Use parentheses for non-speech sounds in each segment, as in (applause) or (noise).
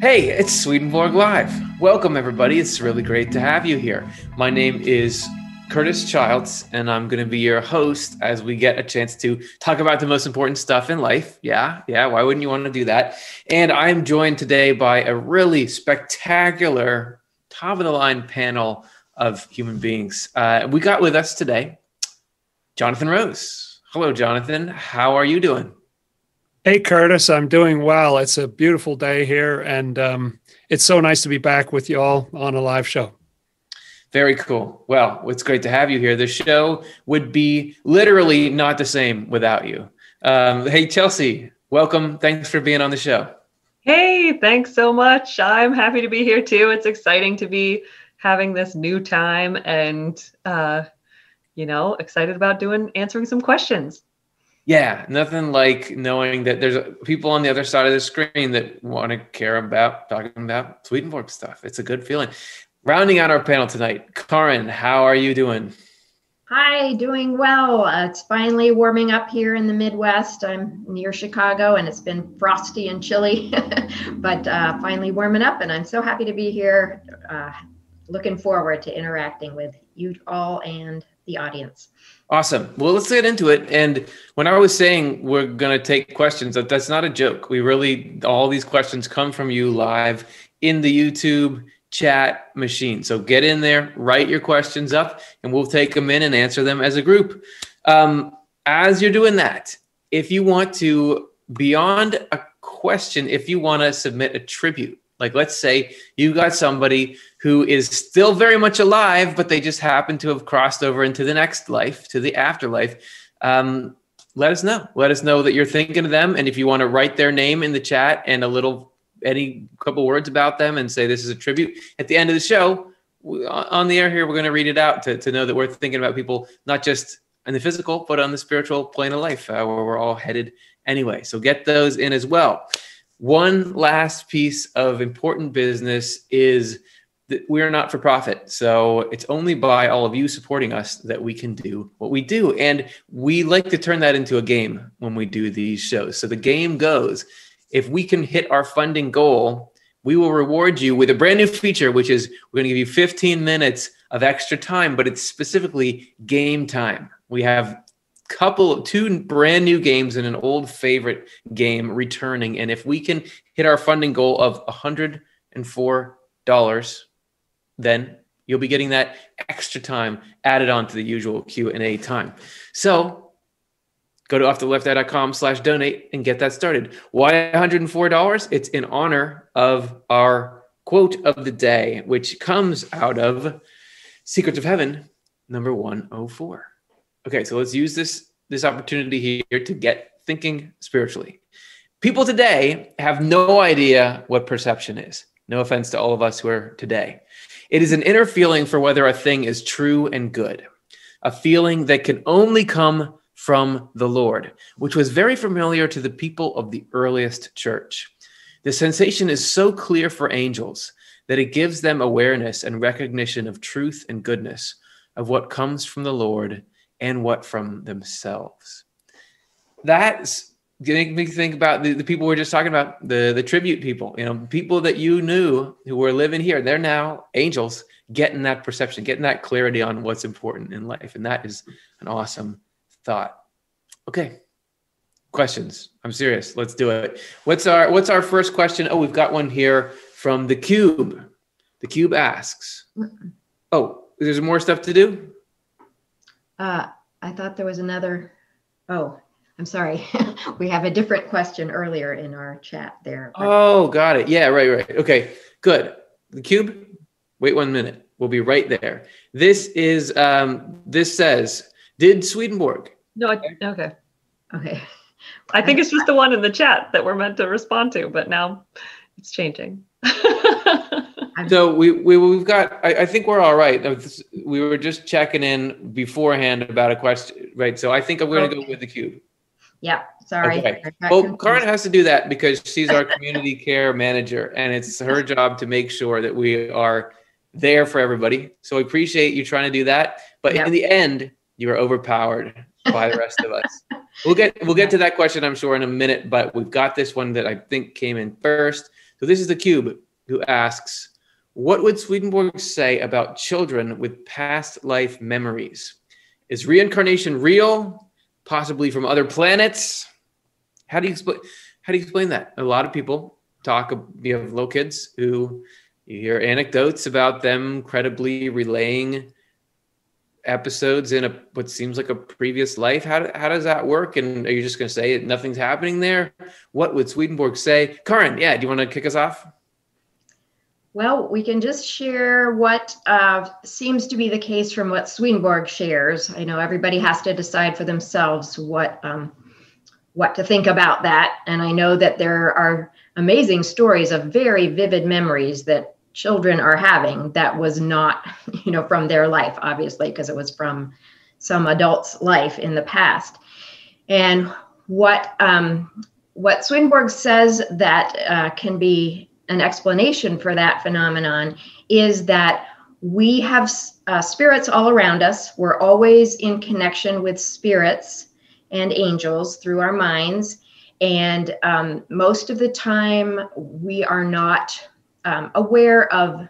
Hey, it's Swedenborg Live. Welcome, everybody. It's really great to have you here. My name is Curtis Childs, and I'm going to be your host as we get a chance to talk about the most important stuff in life. Yeah, yeah. Why wouldn't you want to do that? And I'm joined today by a really spectacular, top of the line panel of human beings. Uh, we got with us today Jonathan Rose. Hello, Jonathan. How are you doing? Hey, Curtis, I'm doing well. It's a beautiful day here, and um, it's so nice to be back with you all on a live show. Very cool. Well, it's great to have you here. The show would be literally not the same without you. Um, hey, Chelsea, welcome. Thanks for being on the show. Hey, thanks so much. I'm happy to be here too. It's exciting to be having this new time and, uh, you know, excited about doing answering some questions. Yeah, nothing like knowing that there's people on the other side of the screen that want to care about talking about Swedenborg stuff. It's a good feeling. Rounding out our panel tonight, Karin, how are you doing? Hi, doing well. Uh, it's finally warming up here in the Midwest. I'm near Chicago and it's been frosty and chilly, (laughs) but uh, finally warming up. And I'm so happy to be here. Uh, looking forward to interacting with you all and the audience. Awesome. Well, let's get into it. And when I was saying we're going to take questions, that that's not a joke. We really, all these questions come from you live in the YouTube chat machine. So get in there, write your questions up, and we'll take them in and answer them as a group. Um, as you're doing that, if you want to, beyond a question, if you want to submit a tribute, like let's say you got somebody who is still very much alive, but they just happen to have crossed over into the next life, to the afterlife. Um, let us know. Let us know that you're thinking of them, and if you want to write their name in the chat and a little, any couple words about them, and say this is a tribute at the end of the show. On the air here, we're going to read it out to, to know that we're thinking about people not just in the physical, but on the spiritual plane of life, uh, where we're all headed anyway. So get those in as well. One last piece of important business is that we're not for profit. So it's only by all of you supporting us that we can do what we do. And we like to turn that into a game when we do these shows. So the game goes if we can hit our funding goal, we will reward you with a brand new feature, which is we're going to give you 15 minutes of extra time, but it's specifically game time. We have couple two brand new games and an old favorite game returning. And if we can hit our funding goal of $104 then you'll be getting that extra time added on to the usual q&a time. So go to offtheleft.com slash donate and get that started. Why $104 it's in honor of our quote of the day which comes out of secrets of heaven number 104 Okay, so let's use this this opportunity here to get thinking spiritually. People today have no idea what perception is. No offense to all of us who are today. It is an inner feeling for whether a thing is true and good, a feeling that can only come from the Lord, which was very familiar to the people of the earliest church. The sensation is so clear for angels that it gives them awareness and recognition of truth and goodness, of what comes from the Lord and what from themselves. That's making me think about the, the people we are just talking about, the, the tribute people, you know, people that you knew who were living here. They're now angels getting that perception, getting that clarity on what's important in life. And that is an awesome thought. Okay. Questions. I'm serious. Let's do it. What's our what's our first question? Oh, we've got one here from the cube. The cube asks. Oh, there's more stuff to do? Uh, I thought there was another. Oh, I'm sorry. (laughs) we have a different question earlier in our chat there. Oh, got it. Yeah, right, right. Okay, good. The cube. Wait one minute. We'll be right there. This is. Um, this says, "Did Swedenborg?" No. I, Okay. Okay. I think it's just the one in the chat that we're meant to respond to, but now it's changing. (laughs) so we, we we've got I, I, think we're all right. We were just checking in beforehand about a question right? So i think i'm going to okay. go with the cube. Yeah sorry. Okay. well Karin has to do that because she's our community (laughs) care manager and it's her job to make sure that we are there for everybody. So we appreciate you trying to do that. But yep. in the end you are overpowered by the rest of us. We'll get we'll get to that question i'm sure in a minute but we've got this one that i think came in first. So this is the cube who asks, what would Swedenborg say about children with past life memories? Is reincarnation real? Possibly from other planets? How do you explain? How do you explain that? A lot of people talk. You have little kids who you hear anecdotes about them credibly relaying episodes in a what seems like a previous life. How, how does that work? And are you just going to say nothing's happening there? What would Swedenborg say? Karin, yeah, do you want to kick us off? Well, we can just share what uh, seems to be the case from what Swedenborg shares. I know everybody has to decide for themselves what um, what to think about that, and I know that there are amazing stories of very vivid memories that children are having that was not, (laughs) you know, from their life, obviously, because it was from some adult's life in the past. And what um, what Swedenborg says that uh, can be an explanation for that phenomenon is that we have uh, spirits all around us. We're always in connection with spirits and angels through our minds. And um, most of the time, we are not um, aware of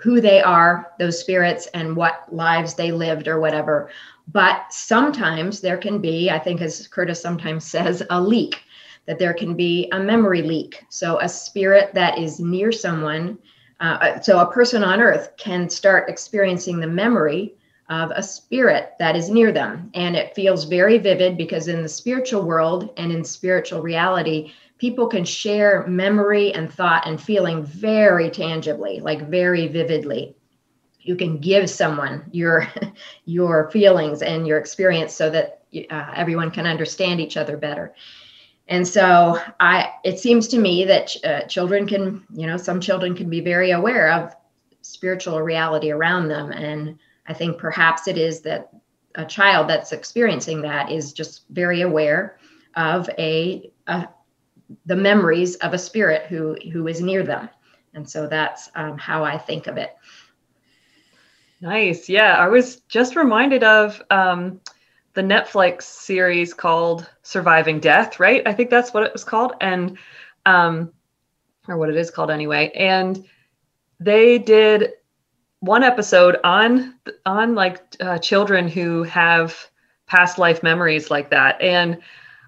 who they are, those spirits, and what lives they lived or whatever. But sometimes there can be, I think, as Curtis sometimes says, a leak that there can be a memory leak. So, a spirit that is near someone, uh, so a person on earth can start experiencing the memory of a spirit that is near them. And it feels very vivid because in the spiritual world and in spiritual reality, people can share memory and thought and feeling very tangibly, like very vividly. You can give someone your (laughs) your feelings and your experience so that uh, everyone can understand each other better and so i it seems to me that uh, children can you know some children can be very aware of spiritual reality around them. And i think perhaps it is that a child that's experiencing that is just very aware of a, a the memories of a spirit who who is near them. And so that's um, how i think of it. Nice. Yeah i was just reminded of um, the Netflix series called Surviving Death, right? I think that's what it was called, and um, or what it is called anyway. And they did one episode on on like uh, children who have past life memories like that, and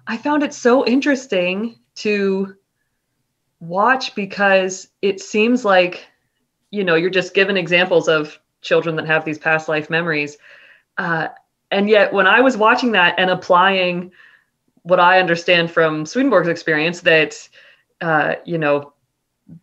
I found it so interesting to watch because it seems like you know you're just given examples of children that have these past life memories. Uh, and yet when i was watching that and applying what i understand from swedenborg's experience that uh, you know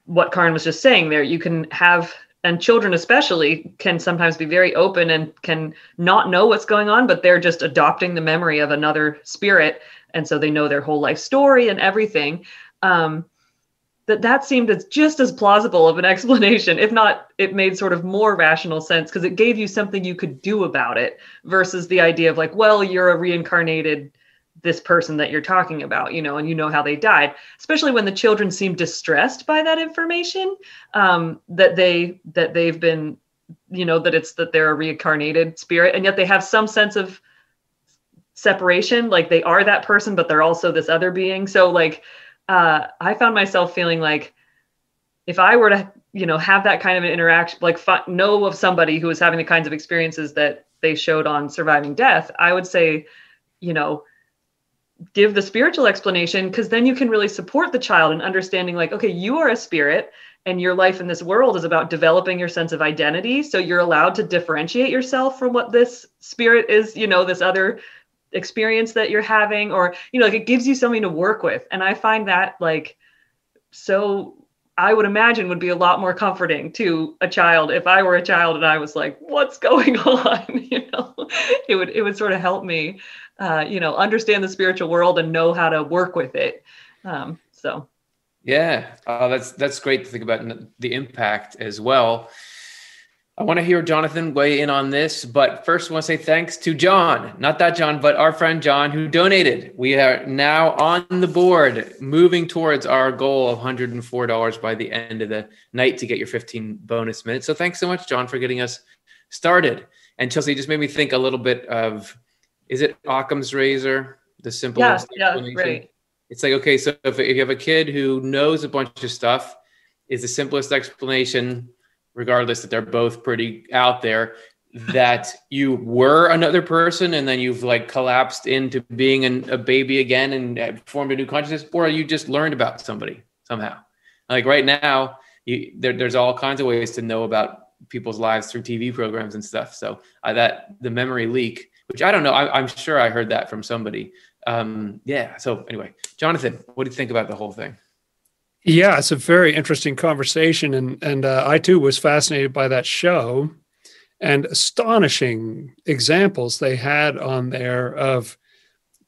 what karin was just saying there you can have and children especially can sometimes be very open and can not know what's going on but they're just adopting the memory of another spirit. And so they know their whole life story and everything. Um, that that seemed as just as plausible of an (laughs) explanation if not it made sort of more rational sense because it gave you something you could do about it versus the idea of like well you're a reincarnated this person that you're talking about you know and you know how they died. Especially when the children seem distressed by that information um, that they that they've been you know that it's that they're a reincarnated spirit and yet they have some sense of separation like they are that person but they're also this other being. So like uh, I found myself feeling like if I were to, you know, have that kind of an interaction, like fi- know of somebody who was having the kinds of experiences that they showed on surviving death, I would say, you know, give the spiritual explanation because then you can really support the child in understanding, like, okay, you are a spirit and your life in this world is about developing your sense of identity. So you're allowed to differentiate yourself from what this spirit is, you know, this other experience that you're having or you know like it gives you something to work with. And i find that like so i would imagine would be a lot more comforting to a child if i were a child and i was like what's going (laughs) on? (laughs) You know? It would it would sort of help me uh, you know understand the spiritual world and know how to work with it. Um, so. Yeah. Uh, that's that's great to think about the impact as well I want to hear Jonathan weigh in on this, but first, I want to say thanks to John, not that John, but our friend John who donated. We are now on the board, moving towards our goal of $104 by the end of the night to get your 15 bonus minutes. So thanks so much, John, for getting us started. And Chelsea just made me think a little bit of is it Occam's razor? The simplest yeah, yeah, right. It's like, okay, so if, if you have a kid who knows a bunch of stuff, is the simplest explanation, regardless that they're both pretty out there, that you were another person and then you've like collapsed into being an, a baby again and formed a new consciousness, or you just learned about somebody somehow. Like right now, you, there, there's all kinds of ways to know about people's lives through TV programs and stuff. So uh, that the memory leak, which I don't know, I, am sure I heard that from somebody. Um, yeah. So anyway, Jonathan, what do you think about the whole thing? Yeah, it's a very interesting conversation, and and uh, I too was fascinated by that show, and astonishing examples they had on there of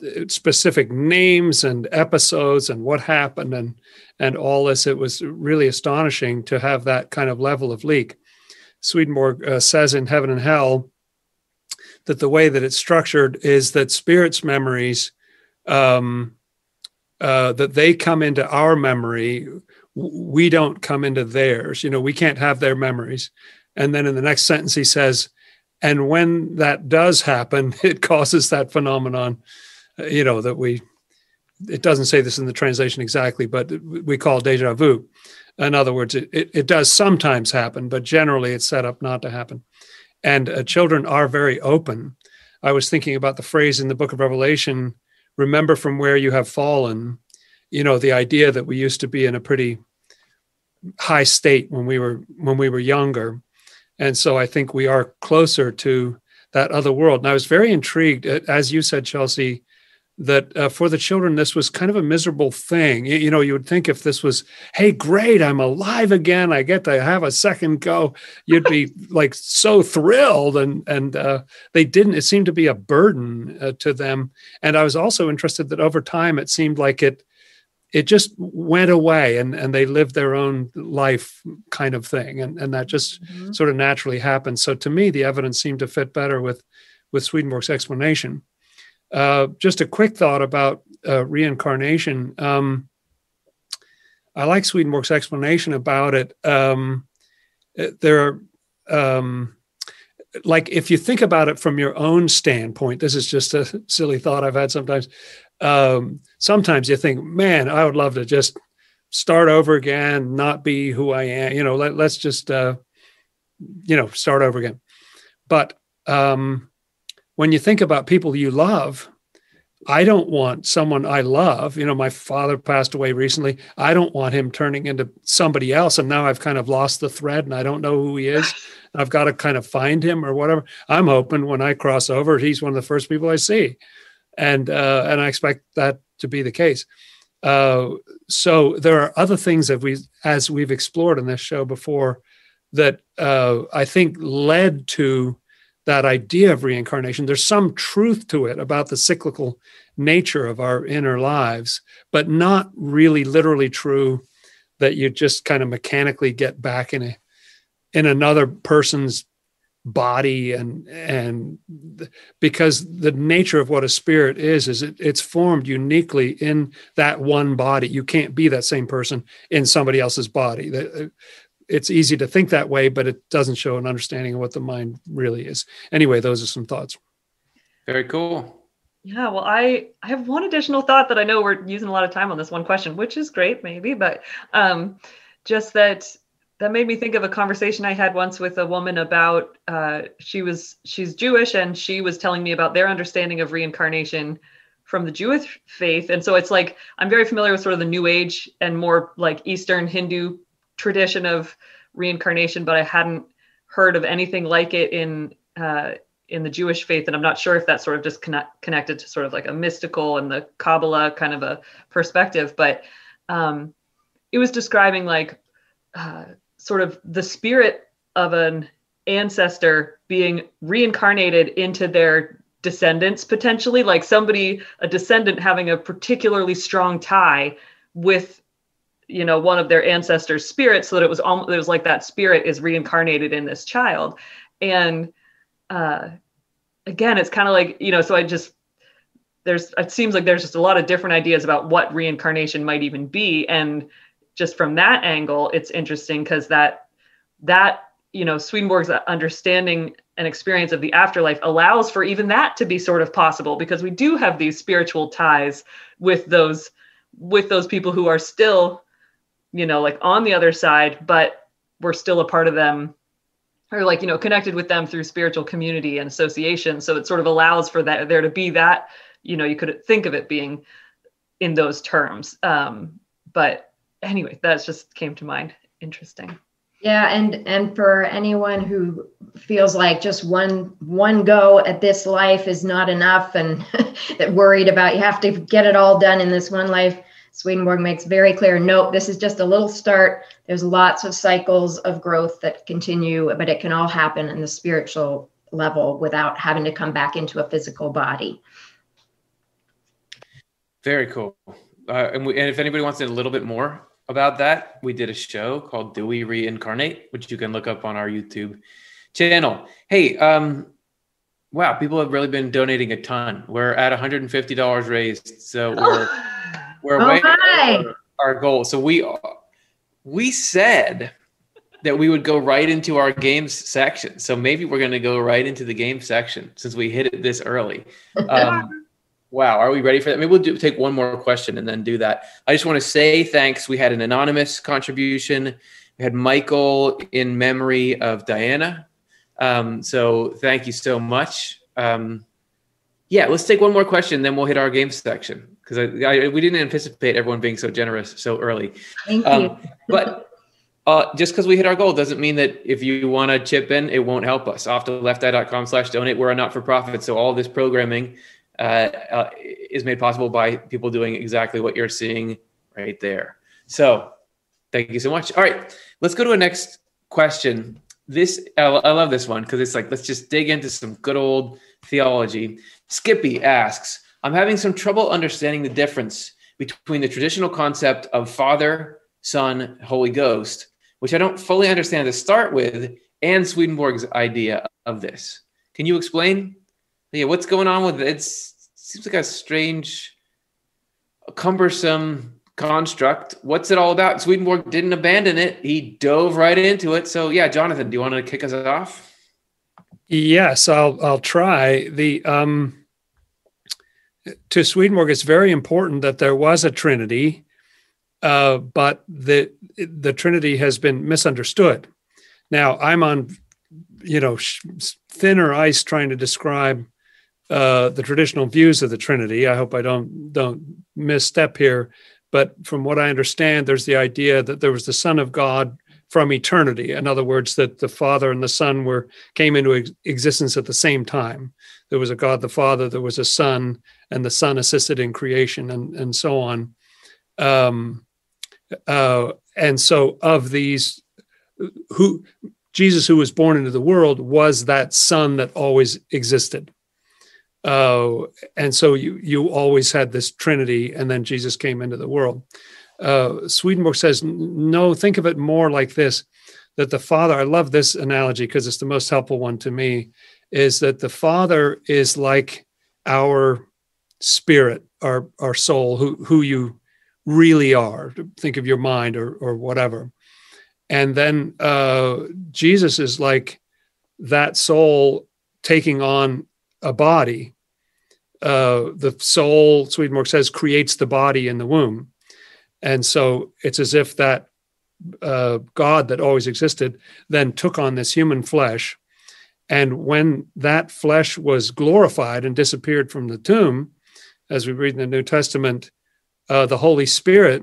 uh, specific names and episodes and what happened and and all this. It was really astonishing to have that kind of level of leak. Swedenborg uh, says in Heaven and Hell that the way that it's structured is that spirits' memories um, uh, that they come into our memory, we don't come into theirs. You know, we can't have their memories. And then in the next sentence, he says, and when that does happen, (laughs) it causes that phenomenon, uh, you know, that we, it doesn't say this in the translation exactly, but we call deja vu. In other words, it, it, it does sometimes happen, but generally it's set up not to happen. And uh, children are very open. I was thinking about the phrase in the book of Revelation remember from where you have fallen you know the idea that we used to be in a pretty high state when we were when we were younger. And so i think we are closer to that other world. And i was very intrigued as you said chelsea that uh, for the children this was kind of a miserable thing. You, you, know you would think if this was hey great i'm alive again i get to have a second go you'd be (laughs) like so thrilled and and uh, they didn't it seemed to be a burden uh, to them. And i was also interested that over time it seemed like it it just went away and and they lived their own life kind of thing and and that just mm-hmm. sort of naturally happened. So to me the evidence seemed to fit better with with swedenborg's explanation uh, just a quick thought about uh, reincarnation. Um, I like Swedenborg's explanation about it. Um, uh, there are, um, like, if you think about it from your own standpoint, this is just a silly thought I've had sometimes. Um, sometimes you think, man, I would love to just start over again, not be who I am. You know, let, us just, uh, you know, start over again. But um, when you think about people you love, I don't want someone I love. You know, my father passed away recently. I don't want him turning into somebody else. And now I've kind of lost the thread and I don't know who he is. I've got to kind of find him or whatever. I'm hoping when I cross over, he's one of the first people I see. And uh, and I expect that to be the case. Uh, so there are other things that we, as we've explored in this show before, that uh, I think led to that idea of reincarnation. There's some truth to it about the cyclical nature of our inner lives, but not really literally true that you just kind of mechanically get back in a in another person's body and and because the nature of what a spirit is is it, it's formed uniquely in that one body you can't be that same person in somebody else's body uh, it's easy to think that way, but it doesn't show an understanding of what the mind really is. Anyway, those are some thoughts. Very cool. Yeah, well, I I have one additional thought that I know we're using a lot of time on this one question, which is great, maybe, but um, just that that made me think of a conversation I had once with a woman about uh, she was she's Jewish and she was telling me about their understanding of reincarnation from the Jewish faith, and so it's like I'm very familiar with sort of the New Age and more like Eastern Hindu tradition of reincarnation, but I hadn't heard of anything like it in uh, in the Jewish faith, and I'm not sure if that's sort of just connect, connected to sort of like a mystical and the Kabbalah kind of a perspective. But um, it was describing like uh, sort of the spirit of an ancestor being reincarnated into their descendants potentially like somebody a descendant having a particularly strong tie with you know one of their ancestors spirits so that it was almost it was like that spirit is reincarnated in this child. And uh again it's kind of like you know so i just there's it seems like there's just a lot of different ideas about what reincarnation might even be. And just from that angle it's interesting because that that you know swedenborg's understanding and experience of the afterlife allows for even that to be sort of possible because we do have these spiritual ties with those with those people who are still you know, like on the other side, but we're still a part of them or like, you know, connected with them through spiritual community and association. So it sort of allows for that there to be that, you know, you could think of it being in those terms. Um, but anyway, that just came to mind. Interesting. Yeah, and and for anyone who feels like just one one go at this life is not enough, and (laughs) that worried about you have to get it all done in this one life, Swedenborg makes very clear. Nope, this is just a little start. There's lots of cycles of growth that continue, but it can all happen in the spiritual level without having to come back into a physical body. Very cool. Uh, and, we, and if anybody wants a little bit more about that, we did a show called Do We Reincarnate, which you can look up on our YouTube channel. Hey, um, wow, people have really been donating a ton. We're at $150 raised, so we're (laughs) we're oh, way over our goal. So we we said that we would go right into our games section. So maybe we're going to go right into the game section since we hit it this early. (laughs) Um, Wow, are we ready for that? Maybe we'll do, take one more question and then do that. I just want to say thanks. We had an anonymous contribution. We had Michael in memory of Diana. Um, so thank you so much. Um, yeah, let's take one more question, then we'll hit our game section because I, I, we didn't anticipate everyone being so generous so early. Thank um, you. but uh, just because we hit our goal doesn't mean that if you want to chip in, it won't help us. Offtheleft Eye.com slash donate. We're a not for profit. So all this programming uh, uh, is made possible by people doing exactly what you're seeing right there. So thank you so much. All right, let's go to a next question. This I love this one because it's like let's just dig into some good old theology. Skippy asks, "I'm having some trouble understanding the difference between the traditional concept of Father, Son, Holy Ghost, which I don't fully understand to start with, and Swedenborg's idea of this. Can you explain?" yeah, what's going on with it? it seems like a strange, cumbersome construct. What's it all about? Swedenborg didn't abandon it; he dove right into it. So, yeah, Jonathan, do you want to kick us off? Yes, I'll. I'll try. The um, to Swedenborg, it's very important that there was a Trinity, uh, but the the Trinity has been misunderstood. Now, I'm on, you know, thinner ice trying to describe uh, the traditional views of the Trinity. I hope I don't don't misstep here, but from what I understand, there's the idea that there was the Son of God from eternity. In other words, that the Father and the Son were came into ex- existence at the same time. There was a God the Father, there was a Son, and the Son assisted in creation, and and so on. Um, uh, and so, of these, who Jesus, who was born into the world, was that Son that always existed. Uh, and so you you always had this Trinity, and then Jesus came into the world. Uh, Swedenborg says, no, think of it more like this: that the Father. I love this analogy because it's the most helpful one to me. Is that the Father is like our spirit, our our soul, who who you really are. Think of your mind or or whatever, and then uh, Jesus is like that soul taking on a body uh, the soul, Swedenborg says, creates the body in the womb. And so it's as if that uh, God that always existed then took on this human flesh. And when that flesh was glorified and disappeared from the tomb, as we read in the New Testament, uh, the Holy Spirit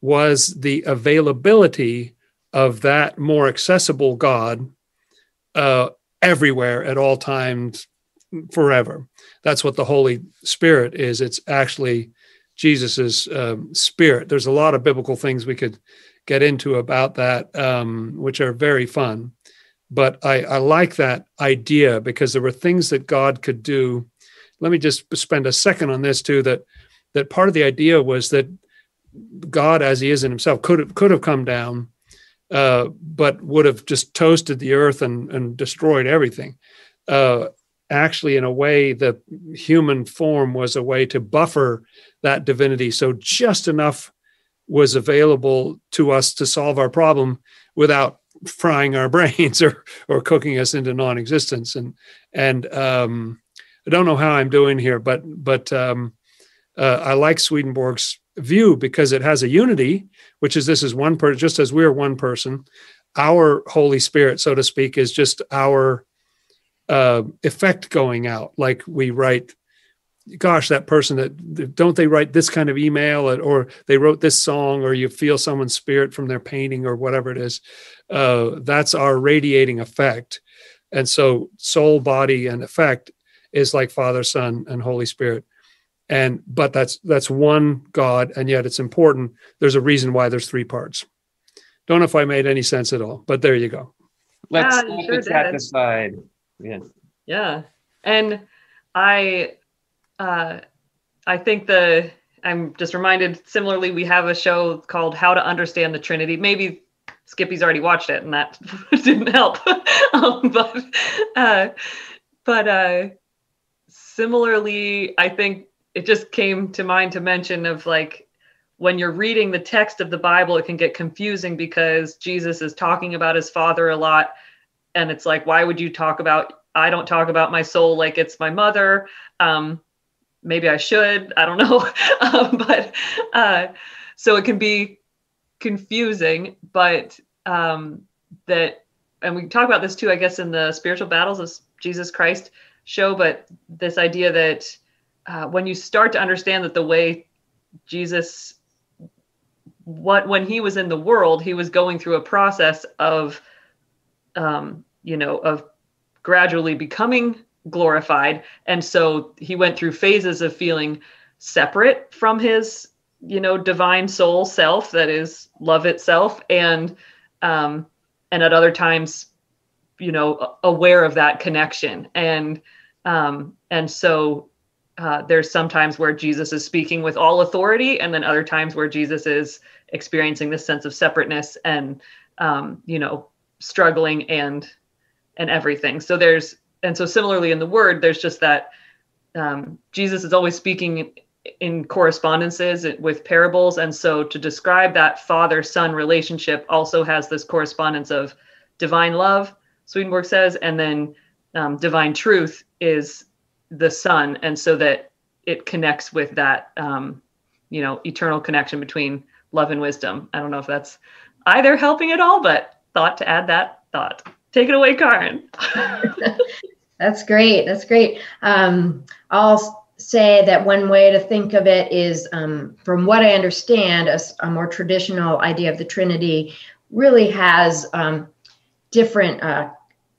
was the availability of that more accessible God uh, everywhere at all times forever. That's what the Holy Spirit is. It's actually Jesus's um, spirit. There's a lot of biblical things we could get into about that, um, which are very fun. But I, I like that idea because there were things that God could do. Let me just spend a second on this too. That that part of the idea was that God, as He is in Himself, could have could have come down, uh, but would have just toasted the earth and, and destroyed everything. Uh, actually, in a way, the human form was a way to buffer that divinity. So just enough was available to us to solve our problem without frying our (laughs) brains or or cooking us into non-existence. And and um, I don't know how I'm doing here, but but um, uh, I like Swedenborg's view because it has a unity, which is this is one person, just as we're one person. Our Holy Spirit, so to speak, is just our uh, effect going out. Like we write, gosh, that person that don't they write this kind of email or they wrote this song or you feel someone's spirit from their painting or whatever it is. Uh, that's our radiating effect. And so soul, body, and effect is like Father, Son, and Holy Spirit. And but that's that's one God, and yet it's important. There's a reason why there's three parts. Don't know if I made any sense at all, but there you go. Let's yeah, sure that aside. Yeah. Yeah. And I uh I think the I'm just reminded similarly we have a show called How to Understand the Trinity. Maybe Skippy's already watched it and that (laughs) didn't help. (laughs) um, but uh but uh similarly I think it just came to mind to mention of like when you're reading the text of the Bible, it can get confusing because Jesus is talking about his father a lot. And it's like, why would you talk about, I don't talk about my soul like it's my mother. Um, maybe I should, I don't know. (laughs) um, but uh, so it can be confusing, but um, that, and we talk about this too, I guess, in the spiritual battles of Jesus Christ show, but this idea that uh, when you start to understand that the way Jesus, what when he was in the world, he was going through a process of, um, you know, of gradually becoming glorified, and so he went through phases of feeling separate from his, you know, divine soul self that is love itself, and um, and at other times, you know, aware of that connection, and um, and so uh, there's sometimes where Jesus is speaking with all authority, and then other times where Jesus is experiencing this sense of separateness and um, you know struggling and and everything. So there's and so similarly in the Word, there's just that um, Jesus is always speaking in correspondences with parables, and so to describe that father-son relationship also has this correspondence of divine love. Swedenborg says, and then um, divine truth is the Son. And so that it connects with that um, you know eternal connection between love and wisdom. I don't know if that's either helping at all but thought to add that thought. Take it away Karin (laughs) that's great. That's great. Um, i'll say that one way to think of it is um, from what i understand a, a, more traditional idea of the trinity really has um, different uh,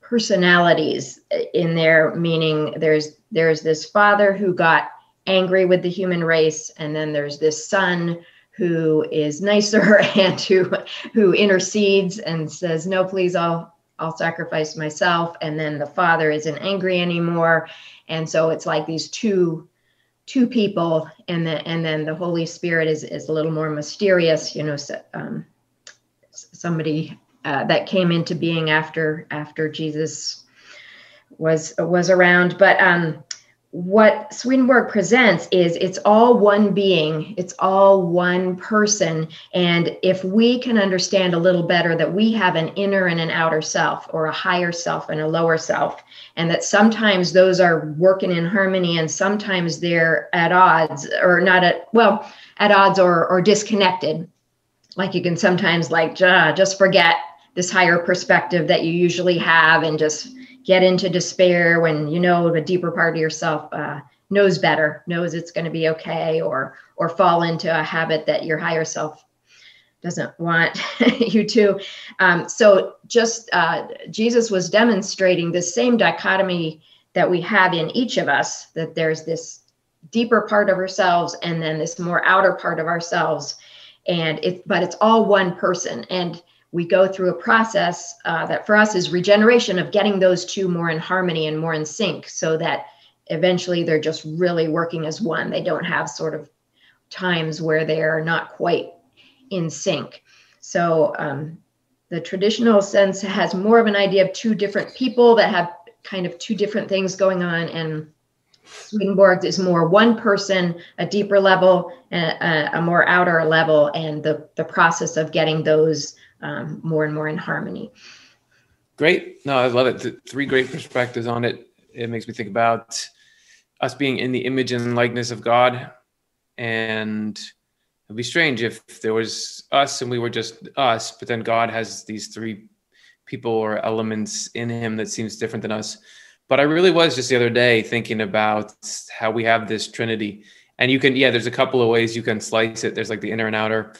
personalities in there meaning there's there's this father who got angry with the human race and then there's this son who is nicer (laughs) and who who intercedes and says no please i'll i'll sacrifice myself. And then the father isn't angry anymore. And so it's like these two two people and then and then the holy spirit is is a little more mysterious you know um, somebody uh, that came into being after after Jesus was was around. But um, what Swedenborg presents is it's all one being, it's all one person. And if we can understand a little better that we have an inner and an outer self, or a higher self and a lower self, and that sometimes those are working in harmony and sometimes they're at odds, or not at, well, at odds or, or disconnected. Like you can sometimes like just forget this higher perspective that you usually have and just get into despair when you know the deeper part of yourself uh, knows better knows it's going to be okay or or fall into a habit that your higher self doesn't want (laughs) you to. Um, so just uh, jesus was demonstrating the same dichotomy that we have in each of us that there's this deeper part of ourselves and then this more outer part of ourselves. And it but it's all one person. And we go through a process uh, that for us is regeneration of getting those two more in harmony and more in sync so that eventually they're just really working as one. They don't have sort of times where they're not quite in sync. So um, the traditional sense has more of an idea of two different people that have kind of two different things going on and Swedenborg is more one person, a deeper level, a, a, more outer level, and the, the process of getting those um, more and more in harmony. Great. No, I love it. Three great perspectives on it. It makes me think about us being in the image and likeness of God and It'd be strange if there was us and we were just us, but then God has these three people or elements in him that seems different than us. But I really was just the other day thinking about how we have this Trinity. And you can, yeah, there's a couple of ways you can slice it. There's like the inner and outer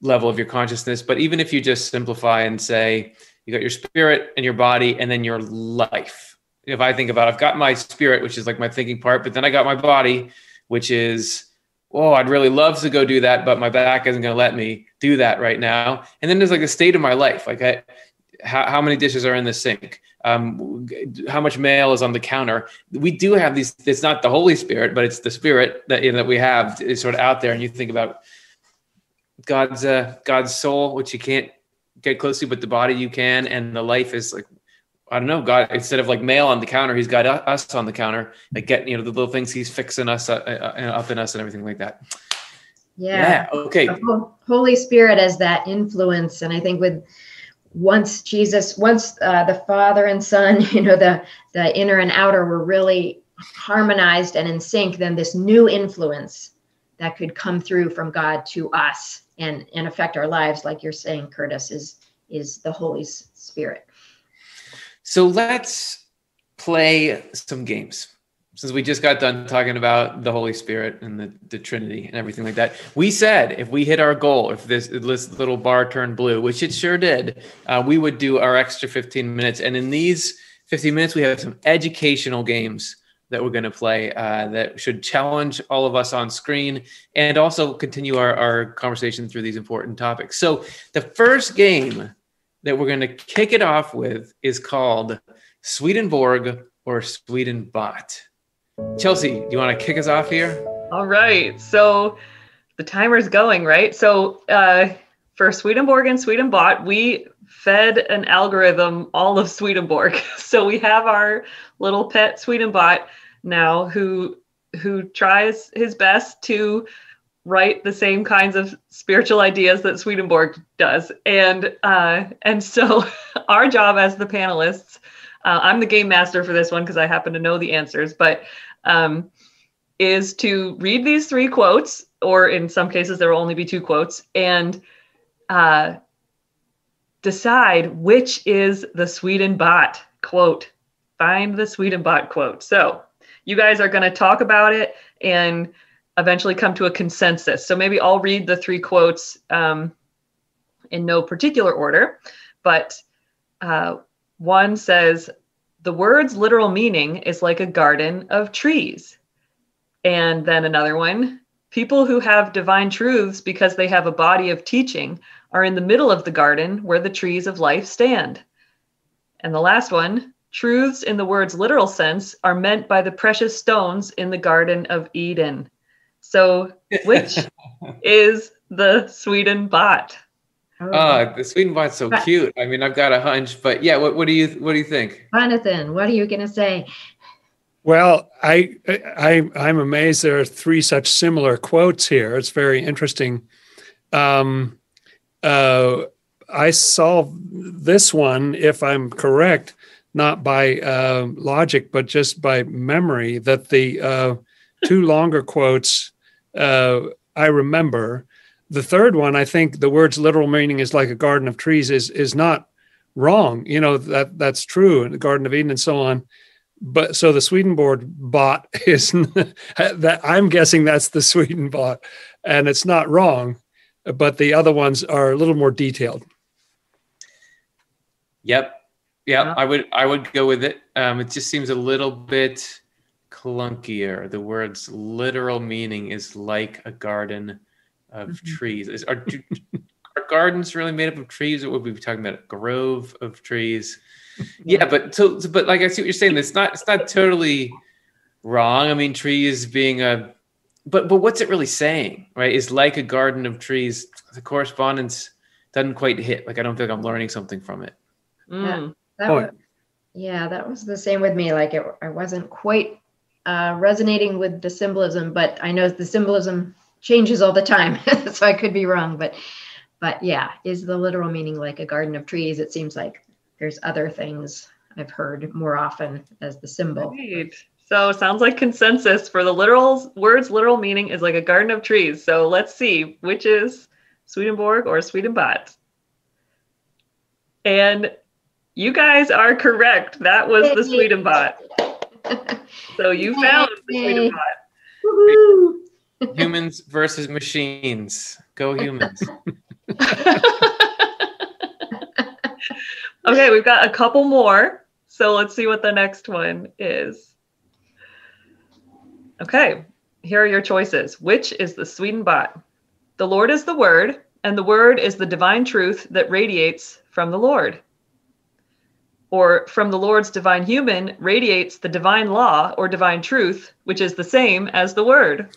level of your consciousness. But even if you just simplify and say, you got your spirit and your body, and then your life. If I think about, I've got my spirit, which is like my thinking part, but then I got my body, which is oh, I'd really love to go do that, but my back isn't going to let me do that right now. And then there's like a state of my life, like I, how, how many dishes are in the sink, um, how much mail is on the counter. We do have these. It's not the Holy Spirit, but it's the Spirit that you know, that we have is sort of out there. And you think about God's uh, God's soul, which you can't get close to, but the body you can, and the life is like I don't know, God, instead of like mail on the counter, he's got us on the counter, like getting, you know, the little things he's fixing us uh, uh, uh up in us and everything like that. Yeah. yeah. Okay. Holy Spirit as that influence. And I think with once Jesus, once uh, the Father and Son, (laughs) you know, the, the inner and outer were really harmonized and in sync, then this new influence that could come through from God to us and, and affect our lives, like you're saying, Curtis, is, is the Holy Spirit. So let's play some games. Since we just got done talking about the Holy Spirit and the, the Trinity and everything like that, we said if we hit our goal, if this, this little bar turned blue, which it sure did, uh, we would do our extra 15 minutes. And in these 15 minutes, we have some educational games that we're going to play uh, that should challenge all of us on screen and also continue our, our conversation through these important topics. So, the first game that we're going to kick it off with is called Swedenborg or Swedenbot. Chelsea, do you want to kick us off here? All right. So the timer's going, right? So uh, for Swedenborg and Swedenbot, we fed an algorithm all of Swedenborg. (laughs) So we have our little pet Swedenbot now who who tries his best to write the same kinds of spiritual ideas that Swedenborg does. And uh, and so (laughs) our job as the panelists, uh, I'm the game master for this one because I happen to know the answers, but um, is to read these three quotes, or in some cases there will only be two quotes, and uh, decide which is the Swedenbot quote. Find the Swedenbot quote. So you guys are going to talk about it and eventually come to a consensus. So maybe I'll read the three quotes um, in no particular order, but uh, one says, The word's literal meaning is like a garden of trees. And then another one, people who have divine truths because they have a body of teaching are in the middle of the garden where the trees of life stand. And the last one, truths in the word's literal sense are meant by the precious stones in the Garden of Eden. So, (laughs) which is the Swedenbot? Oh, uh, the Swedenbot's so cute. I mean, I've got a hunch, but yeah, what, what do you what do you think? Jonathan, what are you going to say? Well, I, I I'm amazed there are three such similar quotes here. It's very interesting. Um, uh, I saw this one, if I'm correct, not by uh, logic, but just by memory, that the uh, two longer quotes uh, I remember. The third one, I think the word's literal meaning is like a garden of trees is is not wrong. You know that that's true in the Garden of Eden and so on. But so the Swedenborg bot (laughs) is that I'm guessing that's the Swedenbot, and it's not wrong. But the other ones are a little more detailed. Yep. Yeah, I would I would go with it. Um, it just seems a little bit clunkier. The word's literal meaning is like a garden of mm-hmm. trees. Is, are, are gardens really made up of trees, or would we be talking about a grove of trees? Yeah, but so, but like I see what you're saying. It's not it's not totally wrong. I mean, trees being a, but but what's it really saying? Right? Is like a garden of trees. The correspondence doesn't quite hit. Like I don't feel like I'm learning something from it. Mm. Yeah, that was, yeah, that was the same with me. Like it, I wasn't quite uh, resonating with the symbolism, but I know the symbolism changes all the time, (laughs) so I could be wrong. But but yeah, is the literal meaning like a garden of trees? It seems like there's other things I've heard more often as the symbol. Right. So sounds like consensus for the literal words literal meaning is like a garden of trees. So let's see which is Swedenborg or Swedenbot. And you guys are correct. That was the Swedenbot. (laughs) So you found the Yay. Swedenbot. Woohoo! humans versus machines. Go humans. (laughs) okay, we've got a couple more. So let's see what the next one is. Okay, here are your choices. Which is the Swedenbot? The Lord is the Word, and the Word is the divine truth that radiates from the Lord. Or from the Lord's divine human radiates the divine law or divine truth, which is the same as the Word.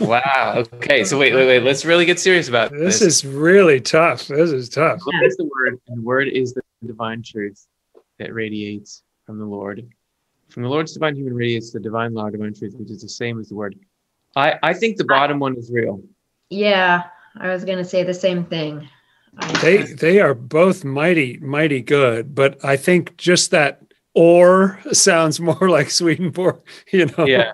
Wow. Okay. So wait, wait, wait. Let's really get serious about This this. is really tough. This is tough. What is the word? And the word is the divine truth that radiates from the Lord. From the Lord's divine human radiates the divine law, divine truth, which is the same as the word. I, I think the bottom one is real. Yeah, I was going to say the same thing. They they are both mighty mighty good, but I think just that or sounds more (laughs) like Swedenborg. You know. Yeah.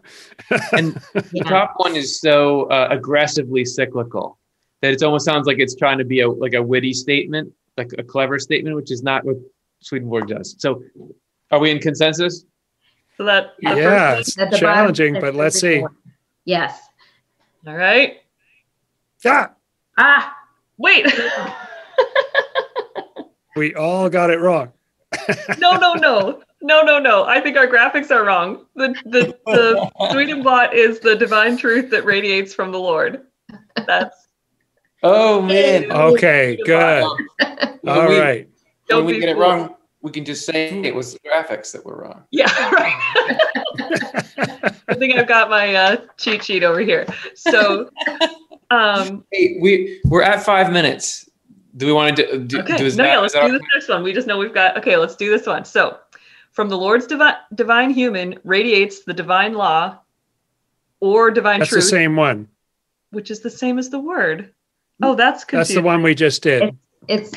(laughs) And the Yeah. top one is so uh, aggressively cyclical that it almost sounds like it's trying to be a like a witty statement, like a clever statement, which is not what Swedenborg does. So, are we in consensus? So that Yeah, it's At challenging, but let's see. Swedenborg. Yes. all right. Ah, Ah, Wait. (laughs) we all got it wrong. no, no, no, no, no, no. I think our graphics are wrong. The the the (laughs) Swedenbot is the divine truth that radiates from the Lord. That's Oh man! Okay, good. all right. All we- right. When Don't we get it wrong, we can just say it was the graphics that were wrong. yeah, (laughs) right. (laughs) I think I've got my uh, cheat sheet over here. So, (laughs) um, Hey, we we're at five minutes. Do we want to do? do, okay, do is no, that- yeah, let's do this next one. We just know we've got. Okay, let's do this one. So, from the Lord's divine divine human radiates the divine law, or divine That's the same one. which is the same as the word. Oh, that's confusing. That's the one we just did. it's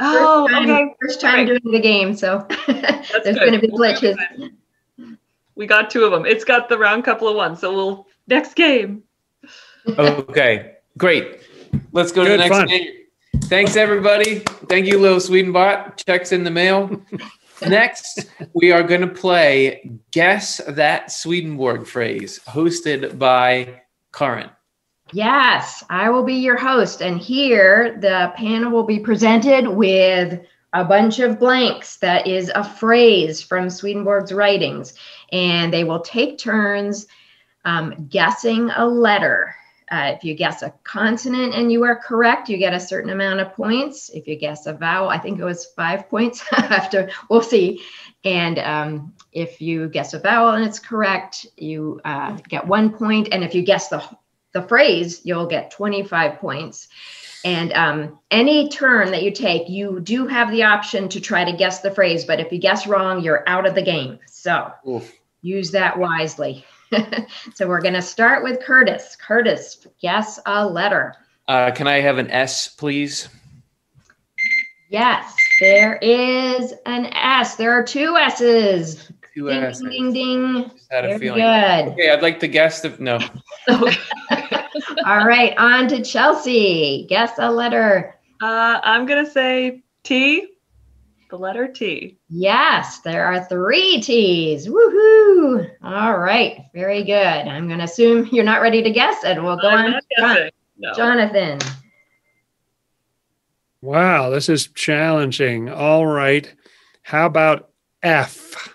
Oh, first time, okay. first time Alright. doing the game, so (laughs) there's going to be glitches. We got two of them. It's got the round couple of ones. So we'll next game. Okay, great. Let's go to the next fun. game. Thanks, everybody. Thank you, Lil Swedenbot. Checks in the mail. (laughs) Next, we are going to play Guess That Swedenborg Phrase, hosted by Karin. Yes, I will be your host. And here the panel will be presented with a bunch of blanks that is a phrase from Swedenborg's writings. And they will take turns um, guessing a letter. Uh, if you guess a consonant and you are correct, you get a certain amount of points. If you guess a vowel, I think it was five points. (laughs) After we'll see. And um, if you guess a vowel and it's correct, you uh, get one point. And if you guess the the phrase, you'll get 25 points. And um, any turn that you take, you do have the option to try to guess the phrase, but if you guess wrong, you're out of the game. So Oof. use that wisely. (laughs) so we're going to start with Curtis. Curtis, guess a letter. Uh, can I have an S, please? Yes, there is an S. There are two S's. Two Ding, S's. ding, ding, ding. Had a Very feeling. good. Okay, I'd like to guess the no. (laughs) (laughs) All right, on to Chelsea. Guess a letter. Uh, I'm gonna say T, the letter T. Yes, there are three T's. Woohoo! All right, very good. I'm going to assume you're not ready to guess, it. we'll go I'm on. not to Jon- guessing. No. Jonathan. Wow, this is challenging. All right. How about F?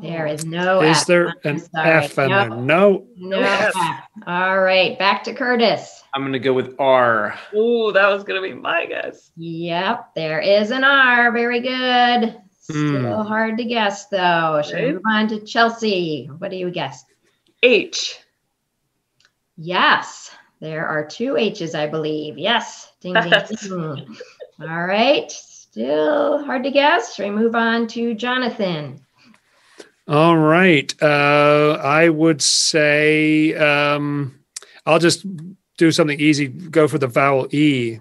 There oh. is no Is F. there I'm an sorry. F in no, there? No. no F. F. All right, back to Curtis. I'm gonna go with R. Ooh, that was gonna be my guess. Yep, there is an R. Very good. Hmm. Still hard to guess, though. Should we move on to Chelsea? What do you guess? H. Yes, there are two H's, I believe. Yes. Ding, ding, ding. All right. Still hard to guess. Should we move on to Jonathan? All right. Uh, I would say um, I'll just do something easy. Go for the vowel E.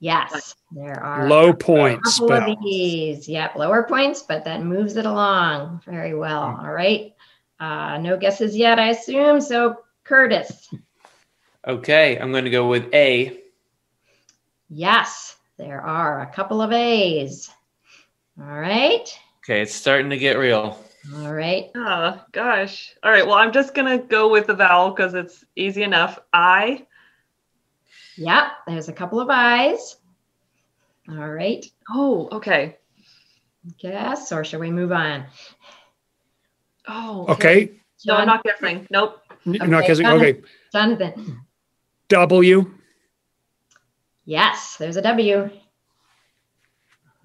Yes, there are Low a points, couple but of these. Yep, lower points, but that moves it along very well. Hmm. All right. Uh, no guesses yet, I assume. So, Curtis. Okay, I'm going to go with A. Yes, there are a couple of A's. All right. Okay, it's starting to get real. All right. Oh gosh. All right. Well, I'm just gonna go with the vowel because it's easy enough. I. Yep, there's a couple of I's. All right. Oh, okay. Guess, or should we move on? Oh. okay. No, I'm not guessing. Nope. You're not guessing. Jonathan. Okay. Jonathan. W. Yes, there's a W.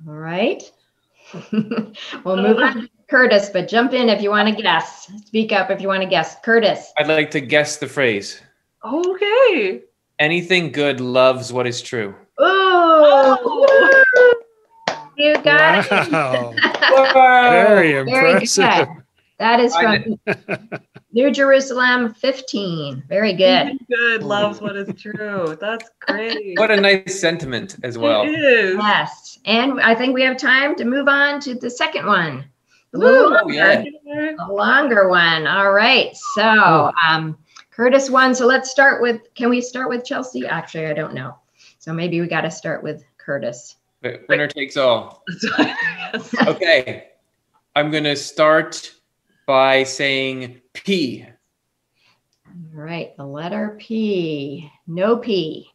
All right. (laughs) we'll move oh. on to Curtis, but jump in if you want to guess. Speak up if you want to guess. Curtis. I'd like to guess the phrase. Okay. Anything good loves what is true. Ooh, Oh. you got it. Wow. (laughs) Very Very impressive. good. That is from (laughs) New Jerusalem 15. Very good. Good loves what is true. That's great. What a nice sentiment as well. It is. Yes. And I think we have time to move on to the second one. The Woo. little Oh, yeah. The longer one. All right. So um, Curtis won. So let's start with, can we start with Chelsea? Actually, I don't know. So maybe we got to start with Curtis. Winner takes all. (laughs) Okay. I'm going to start by saying P. All right. The letter P. No P.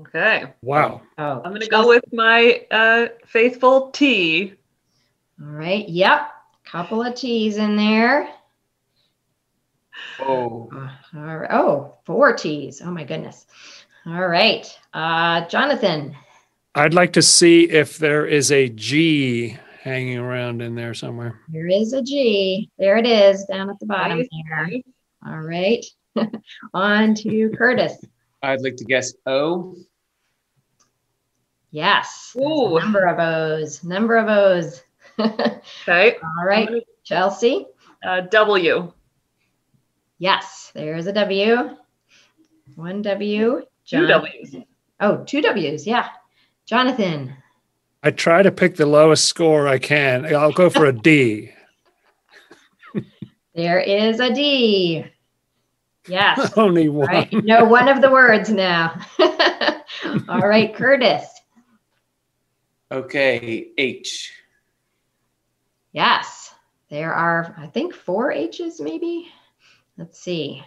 Okay. Wow. Oh, I'm gonna go with my uh, faithful T. All right. Yep. Couple of T's in there. Oh. Uh, all right. Oh, four T's. Oh my goodness. All right. Uh, Jonathan. I'd like to see if there is a G hanging around in there somewhere. There is a G. There it is down at the bottom Nice. there. All right. (laughs) On to Curtis. I'd like to guess O. Yes. there's Ooh. Number of O's. Number of O's. (laughs) All Okay. right. Chelsea. Uh, w. Yes. There's a W. One W. Two W's. Oh, two W's. Yeah. Jonathan. I try to pick the lowest score I can. I'll go for a D. (laughs) There is a D. Yes. (laughs) Only one. right. You know one of the words now. All right, Curtis. Okay. H. Yes. There are, I think, four H's maybe. Let's see.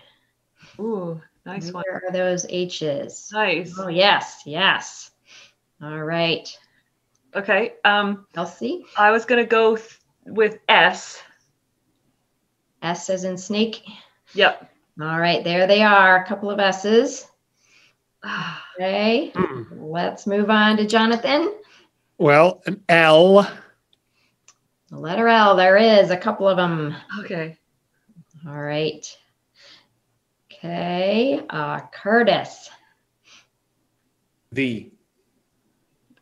Ooh, nice one. Where are those H's? Nice. Oh, yes. Yes. All right. Okay. Um, Chelsea. I was gonna go th- with S. S as in snake. Yep. All right. There they are. A couple of S's. (sighs) Okay. Mm. Let's move on to Jonathan. Well, an L. The letter L. There is a couple of them. Okay. All right. Okay. Uh, Curtis. V.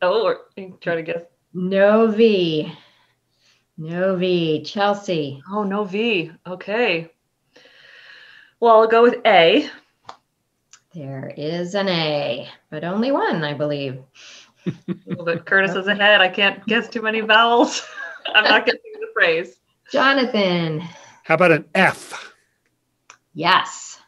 Oh, or try to guess. No V. No V. Chelsea. Oh, no V. Okay. Well, I'll go with A. There is an A, but only one, I believe. (laughs) But Curtis is ahead. I can't guess too many vowels. (laughs) I'm not guessing the phrase. Jonathan. How about an F? Yes.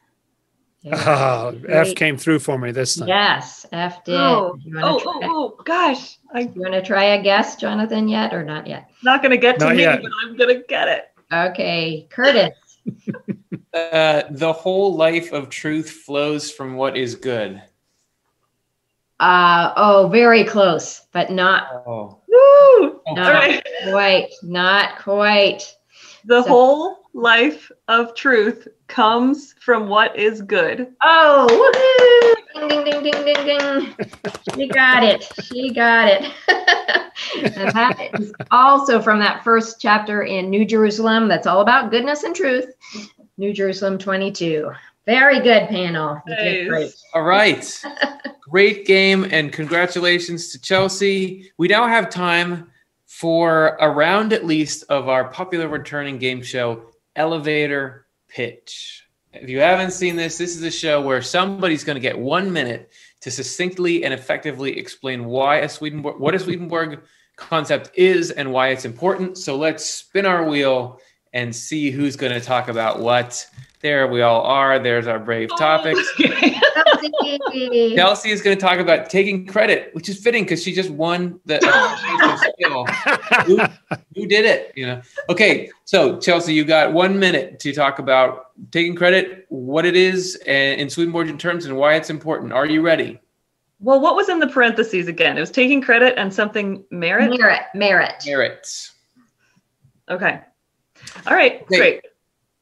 There Oh, is a F great- came through for me this time. Yes, F did. Oh, oh, want oh, oh, gosh. I'm you wanna try a guess, Jonathan, yet or not yet? not going to get to Not me, yet. but I'm going to get it. Okay, Curtis. (laughs) Uh, the whole life of truth flows from what is good. Uh, oh, very close, but not Oh. Woo! Oh, No. All right. quite. Not quite. The So- whole life of truth comes from what is good. Oh, woohoo! Ding, ding, ding, ding, ding, ding. She got it. She got it. (laughs) and that is also from that first chapter in New Jerusalem that's all about goodness and truth. New Jerusalem 22. Very good panel. Nice. great. All right. (laughs) Great game and congratulations to Chelsea. We now have time for a round at least of our popular returning game show, Elevator Pitch. If you haven't seen this, this is a show where somebody's going to get one minute to succinctly and effectively explain why a Swedenborg, what a Swedenborg concept is and why it's important. So let's spin our wheel and see who's going to talk about what. There we all are. There's our brave oh, topics. (laughs) Chelsea is going to talk about taking credit, which is fitting because she just won the (laughs) skill. who, who did it? You know. Okay, so Chelsea, you got one minute to talk about taking credit, what it is, and in Swedenborgian terms, and why it's important. Are you ready? Well, what was in the parentheses again? It was taking credit and something merit. Merit. Merit. Merit. Okay. All right. Okay. Great.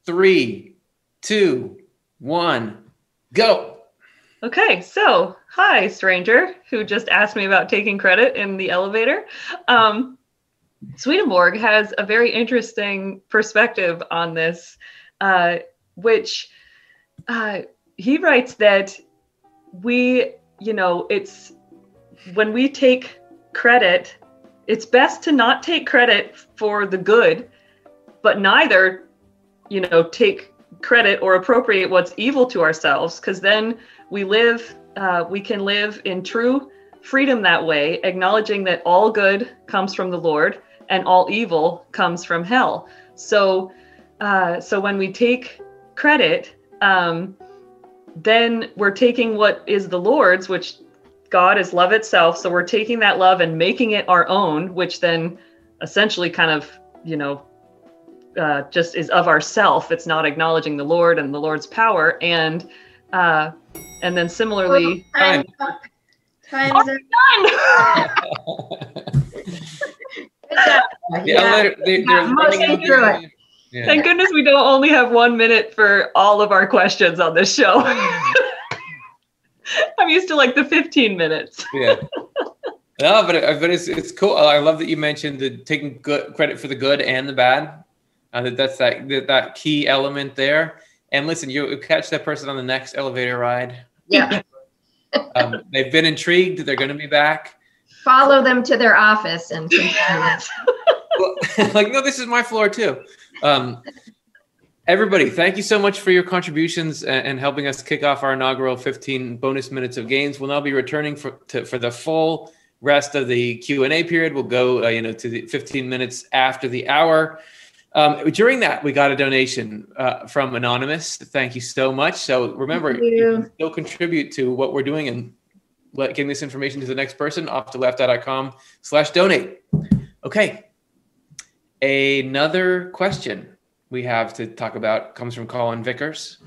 Three, two, one, go. Okay, so hi, stranger who just asked me about taking credit in the elevator. Um, Swedenborg has a very interesting perspective on this, uh, which uh, he writes that we, you know, it's when we take credit, it's best to not take credit for the good, but neither, you know, take credit or appropriate what's evil to ourselves, because then we live uh, we can live in true freedom that way acknowledging that all good comes from the lord and all evil comes from hell. So uh, so when we take credit um, then we're taking what is the lord's which god is love itself. So we're taking that love and making it our own which then essentially kind of you know uh, just is of ourself it's not acknowledging the lord and the lord's power and uh, and then similarly, Time. Time's up. Good (laughs) job. Yeah, they're, they're, Yeah, they're mostly running out through there. it. Yeah. thank goodness we don't only have one minute for all of our questions on this show. (laughs) I'm used to like the 15 minutes. yeah. No, but but it's it's cool. I love that you mentioned the taking good credit for the good and the bad. That that's that, that that key element there. And listen, you catch that person on the next elevator ride. Yeah. (laughs) Um, they've been intrigued. They're going to be back. Follow them to their office and. (laughs) Well, (laughs) like, no, this is my floor too. Um, everybody, thank you so much for your contributions and, and helping us kick off our inaugural 15 bonus minutes of gains. We'll now be returning for to, for the full rest of the Q and A period. We'll go, uh, you know, to the 15 minutes after the hour. Um, during that, we got a donation uh, from anonymous. Thank you so much. So remember, Thank you still contribute to what we're doing and let, getting this information to the next person. Off to left.com slash donate. Okay. Another question we have to talk about comes from Colin Vickers,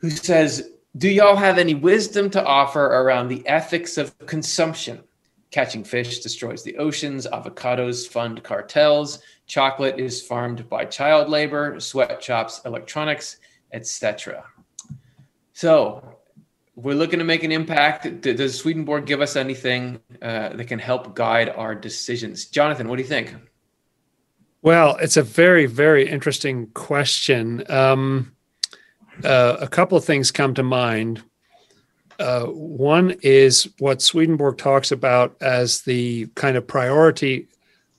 who says, Do y'all have any wisdom to offer around the ethics of consumption? Catching fish destroys the oceans, avocados fund cartels, chocolate is farmed by child labor, sweatshops, electronics, etc. So, we're looking to make an impact. Does Swedenborg give us anything uh, that can help guide our decisions? Jonathan, what do you think? Well, it's a very, very interesting question. Um, uh, a couple of things come to mind. Uh, one is what Swedenborg talks about as the kind of priority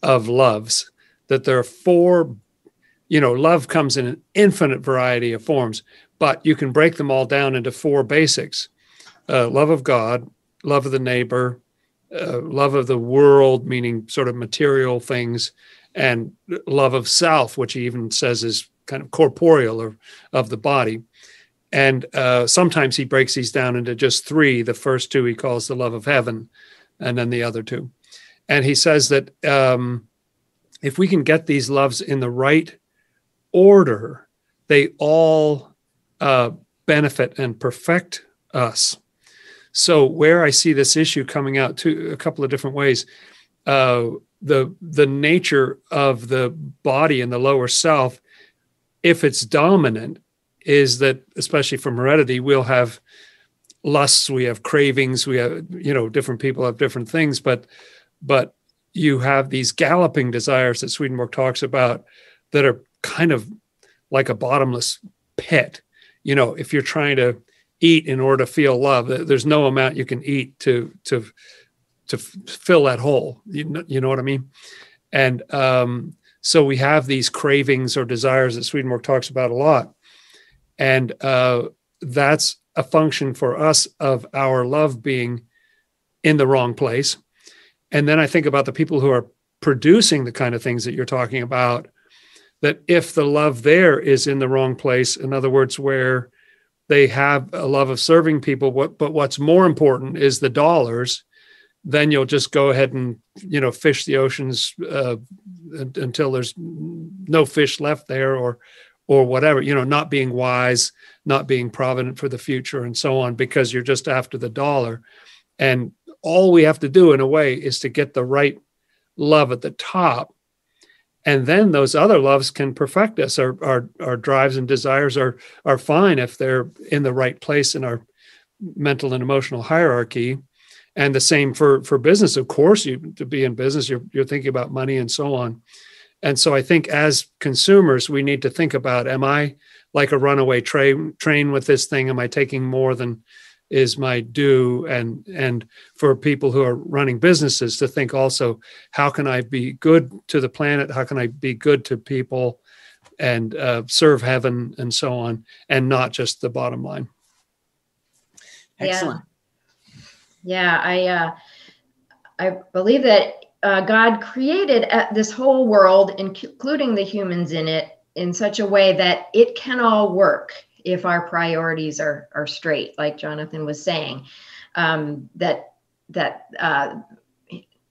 of loves, that there are four, you know, love comes in an infinite variety of forms, but you can break them all down into four basics uh, love of God, love of the neighbor, uh, love of the world, meaning sort of material things, and love of self, which he even says is kind of corporeal or of the body. And uh, sometimes he breaks these down into just three. The first two he calls the love of heaven, and then the other two. And he says that um, if we can get these loves in the right order, they all uh, benefit and perfect us. So, where I see this issue coming out to a couple of different ways, uh, the the nature of the body and the lower self, if it's dominant, is that especially from heredity, we'll have lusts, we have cravings, we have you know different people have different things, but but you have these galloping desires that Swedenborg talks about that are kind of like a bottomless pit. You know, if you're trying to eat in order to feel love, there's no amount you can eat to to to fill that hole. You know, you know what I mean? And um, so we have these cravings or desires that Swedenborg talks about a lot. And uh, that's a function for us of our love being in the wrong place. And then I think about the people who are producing the kind of things that you're talking about. That if the love there is in the wrong place, in other words, where they have a love of serving people, but what's more important is the dollars then you'll just go ahead and you know fish the oceans uh, until there's no fish left there or or whatever you know not being wise not being provident for the future and so on because you're just after the dollar. And all we have to do in a way is to get the right love at the top. And then those other loves can perfect us. Our, our our drives and desires are are fine if they're in the right place in our mental and emotional hierarchy. And the same for for business. Of course you to be in business you're, you're thinking about money and so on and so i think as consumers we need to think about am i like a runaway train train with this thing? Am i taking more than is my due? And and for people who are running businesses to think also how can i be good to the planet? How can i be good to people and uh, serve heaven and so on and not just the bottom line? Excellent. Yeah, I uh, I believe that uh, God created uh, this whole world, including the humans in it, in such a way that it can all work if our priorities are are straight, like Jonathan was saying. Um, that that uh,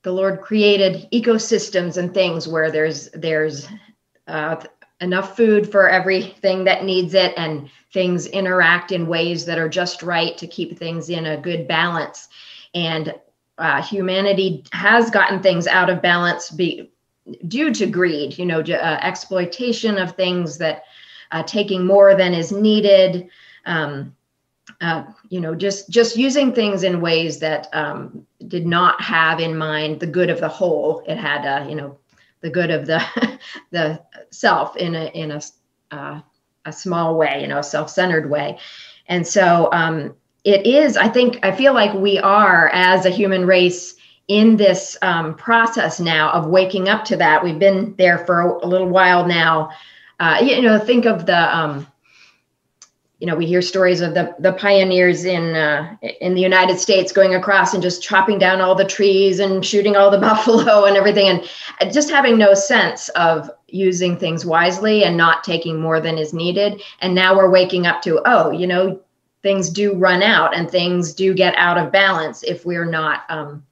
the Lord created ecosystems and things where there's there's uh, enough food for everything that needs it, and things interact in ways that are just right to keep things in a good balance and uh, humanity has gotten things out of balance be, due to greed you know uh, exploitation of things that uh, taking more than is needed um, uh, you know just just using things in ways that um, did not have in mind the good of the whole. It had uh, you know the good of the (laughs) the self in a in a uh, a small way you know self-centered way. And so um, it is i think i feel like we are as a human race in this um, process now of waking up to that. We've been there for a, little while now. Uh, you know think of the um, you know we hear stories of the the pioneers in uh, in the united states going across and just chopping down all the trees and shooting all the (laughs) buffalo and everything. And just having no sense of using things wisely and not taking more than is needed. And now we're waking up to oh you know things do run out and things do get out of balance if we're not um,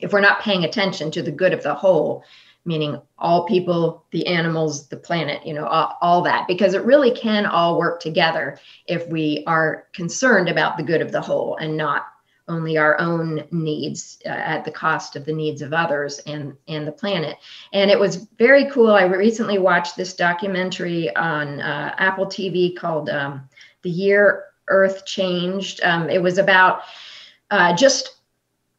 if we're not paying attention to the good of the whole meaning all people the animals the planet you know all, all, that because it really can all work together if we are concerned about the good of the whole and not only our own needs uh, at the cost of the needs of others and and the planet. And it was very cool. I recently watched this documentary on uh, apple tv called um, the year earth changed. Um, it was about uh, just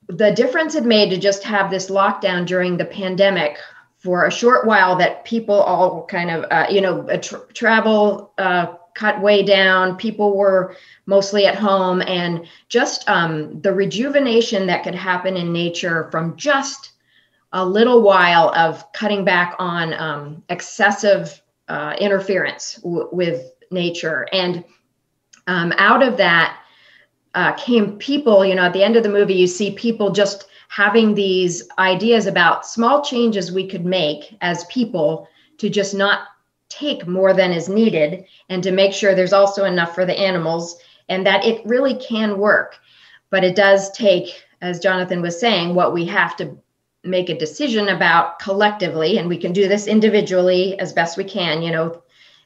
the difference it made to just have this lockdown during the pandemic for a short while that people all kind of, uh, you know, tra- travel uh, cut way down. People were mostly at home, and just um, the rejuvenation that could happen in nature from just a little while of cutting back on um, excessive uh, interference w- with nature. And um, out of that uh, came people, you know, at the end of the movie, you see people just having these ideas about small changes we could make as people to just not take more than is needed and to make sure there's also enough for the animals and that it really can work. But it does take, as Jonathan was saying, what we have to make a decision about collectively, and we can do this individually as best we can, you know,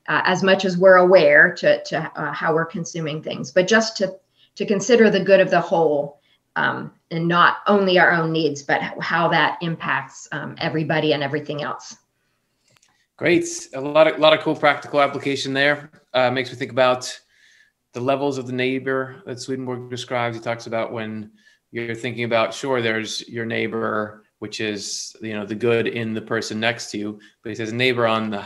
uh, as much as we're aware to, to uh, how we're consuming things, but just to, to consider the good of the whole um, and not only our own needs, but how that impacts um, everybody and everything else. Great, a lot of lot of cool practical application there. Uh, makes me think about the levels of the neighbor that Swedenborg describes. He talks about when you're thinking about sure, there's your neighbor, which is you know the good in the person next to you, but he says neighbor on the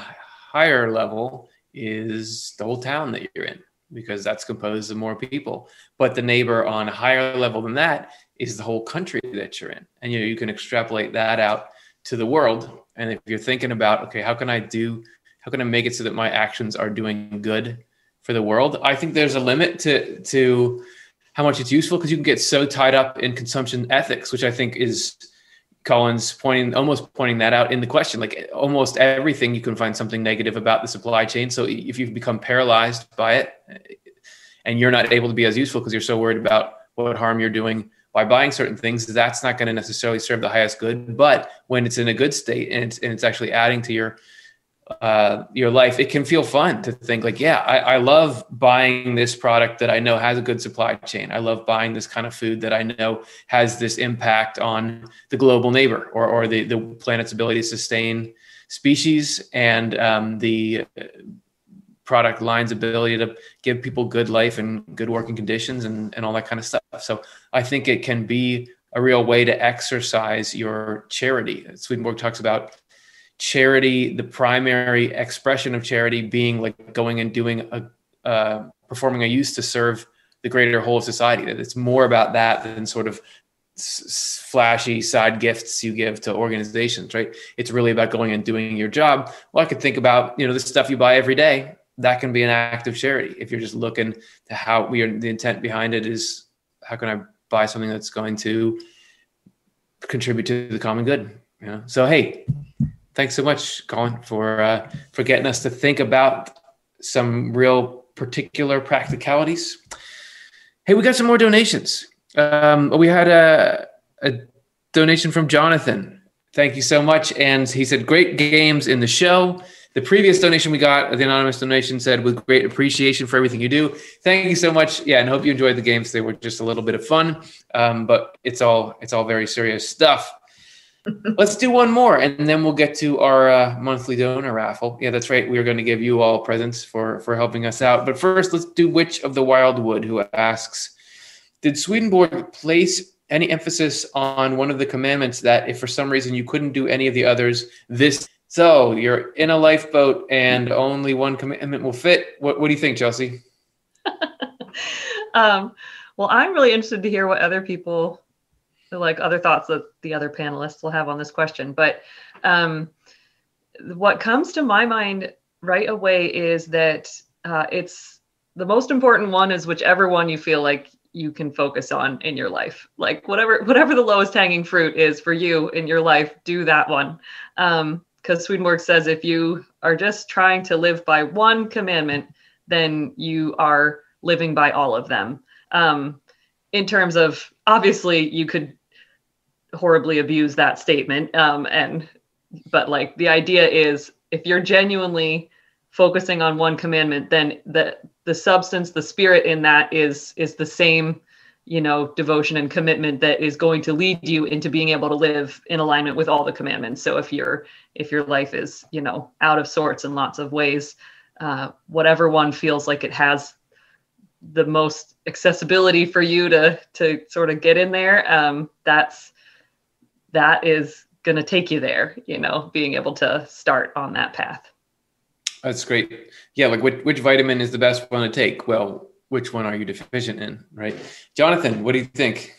higher level is the whole town that you're in because that's composed of more people. But the neighbor on a higher level than that is the whole country that you're in. And you know, you can extrapolate that out to the world. And if you're thinking about, okay, how can I do, how can I make it so that my actions are doing good for the world. I think there's a limit to to how much it's useful because you can get so tied up in consumption ethics, which I think is Colin's pointing almost pointing that out in the question. Like almost everything you can find something negative about the supply chain. So if you've become paralyzed by it eh, and you're not able to be as useful because you're so worried about what harm you're doing by buying certain things, that's not going to necessarily serve the highest good. But when it's in a good state and it's, and it's actually adding to your uh, your life, it can feel fun to think like, yeah, I, I, love buying this product that I know has a good supply chain. I love buying this kind of food that I know has this impact on the global neighbor or, or the, the planet's ability to sustain species and um, the product line's ability to give people good life and good working conditions and, and all that kind of stuff. So I think it can be a real way to exercise your charity. Swedenborg talks about charity, the primary expression of charity being like going and doing a uh, performing a use to serve the greater whole of society. That it's more about that than sort of s- flashy side gifts you give to organizations, right? It's really about going and doing your job. Well, I could think about you know the stuff you buy every day. That can be an act of charity if you're just looking to how we are. The intent behind it is how can I buy something that's going to contribute to the common good. You know? So hey, thanks so much, Colin, for uh, for getting us to think about some real particular practicalities. Hey, we got some more donations. Um, we had a, a donation from Jonathan. Thank you so much. And he said, great games in the show. The previous donation we got, the anonymous donation said, with great appreciation for everything you do. Thank you so much. Yeah, and hope you enjoyed the games. They were just a little bit of fun, um, but it's all it's all very serious stuff. Let's do one more, and then we'll get to our uh, monthly donor raffle. Yeah, that's right. We are going to give you all presents for for helping us out. But first, let's do Witch of the Wildwood, who asks, "Did Swedenborg place any emphasis on one of the commandments that, if for some reason you couldn't do any of the others, this so you're in a lifeboat and only one commandment will fit? What What do you think, Chelsea?" (laughs) um, well, I'm really interested to hear what other people like other thoughts that the other panelists will have on this question. But um, what comes to my mind right away is that uh, it's the most important one is whichever one you feel like you can focus on in your life. Like whatever whatever the lowest hanging fruit is for you in your life do that one. Um because swedenborg says if you are just trying to live by one commandment then you are living by all of them. Um in terms of obviously you could horribly abuse that statement. Um, and but like the idea is if you're genuinely focusing on one commandment, then the the substance, the spirit in that is is the same, you know, devotion and commitment that is going to lead you into being able to live in alignment with all the commandments. So if you're if your life is, you know, out of sorts in lots of ways, uh, whatever one feels like it has the most accessibility for you to to sort of get in there, um, that's that is going to take you there, you know, being able to start on that path. That's great. Yeah, like which, which vitamin is the best one to take? Well, which one are you deficient in, right? Jonathan, what do you think?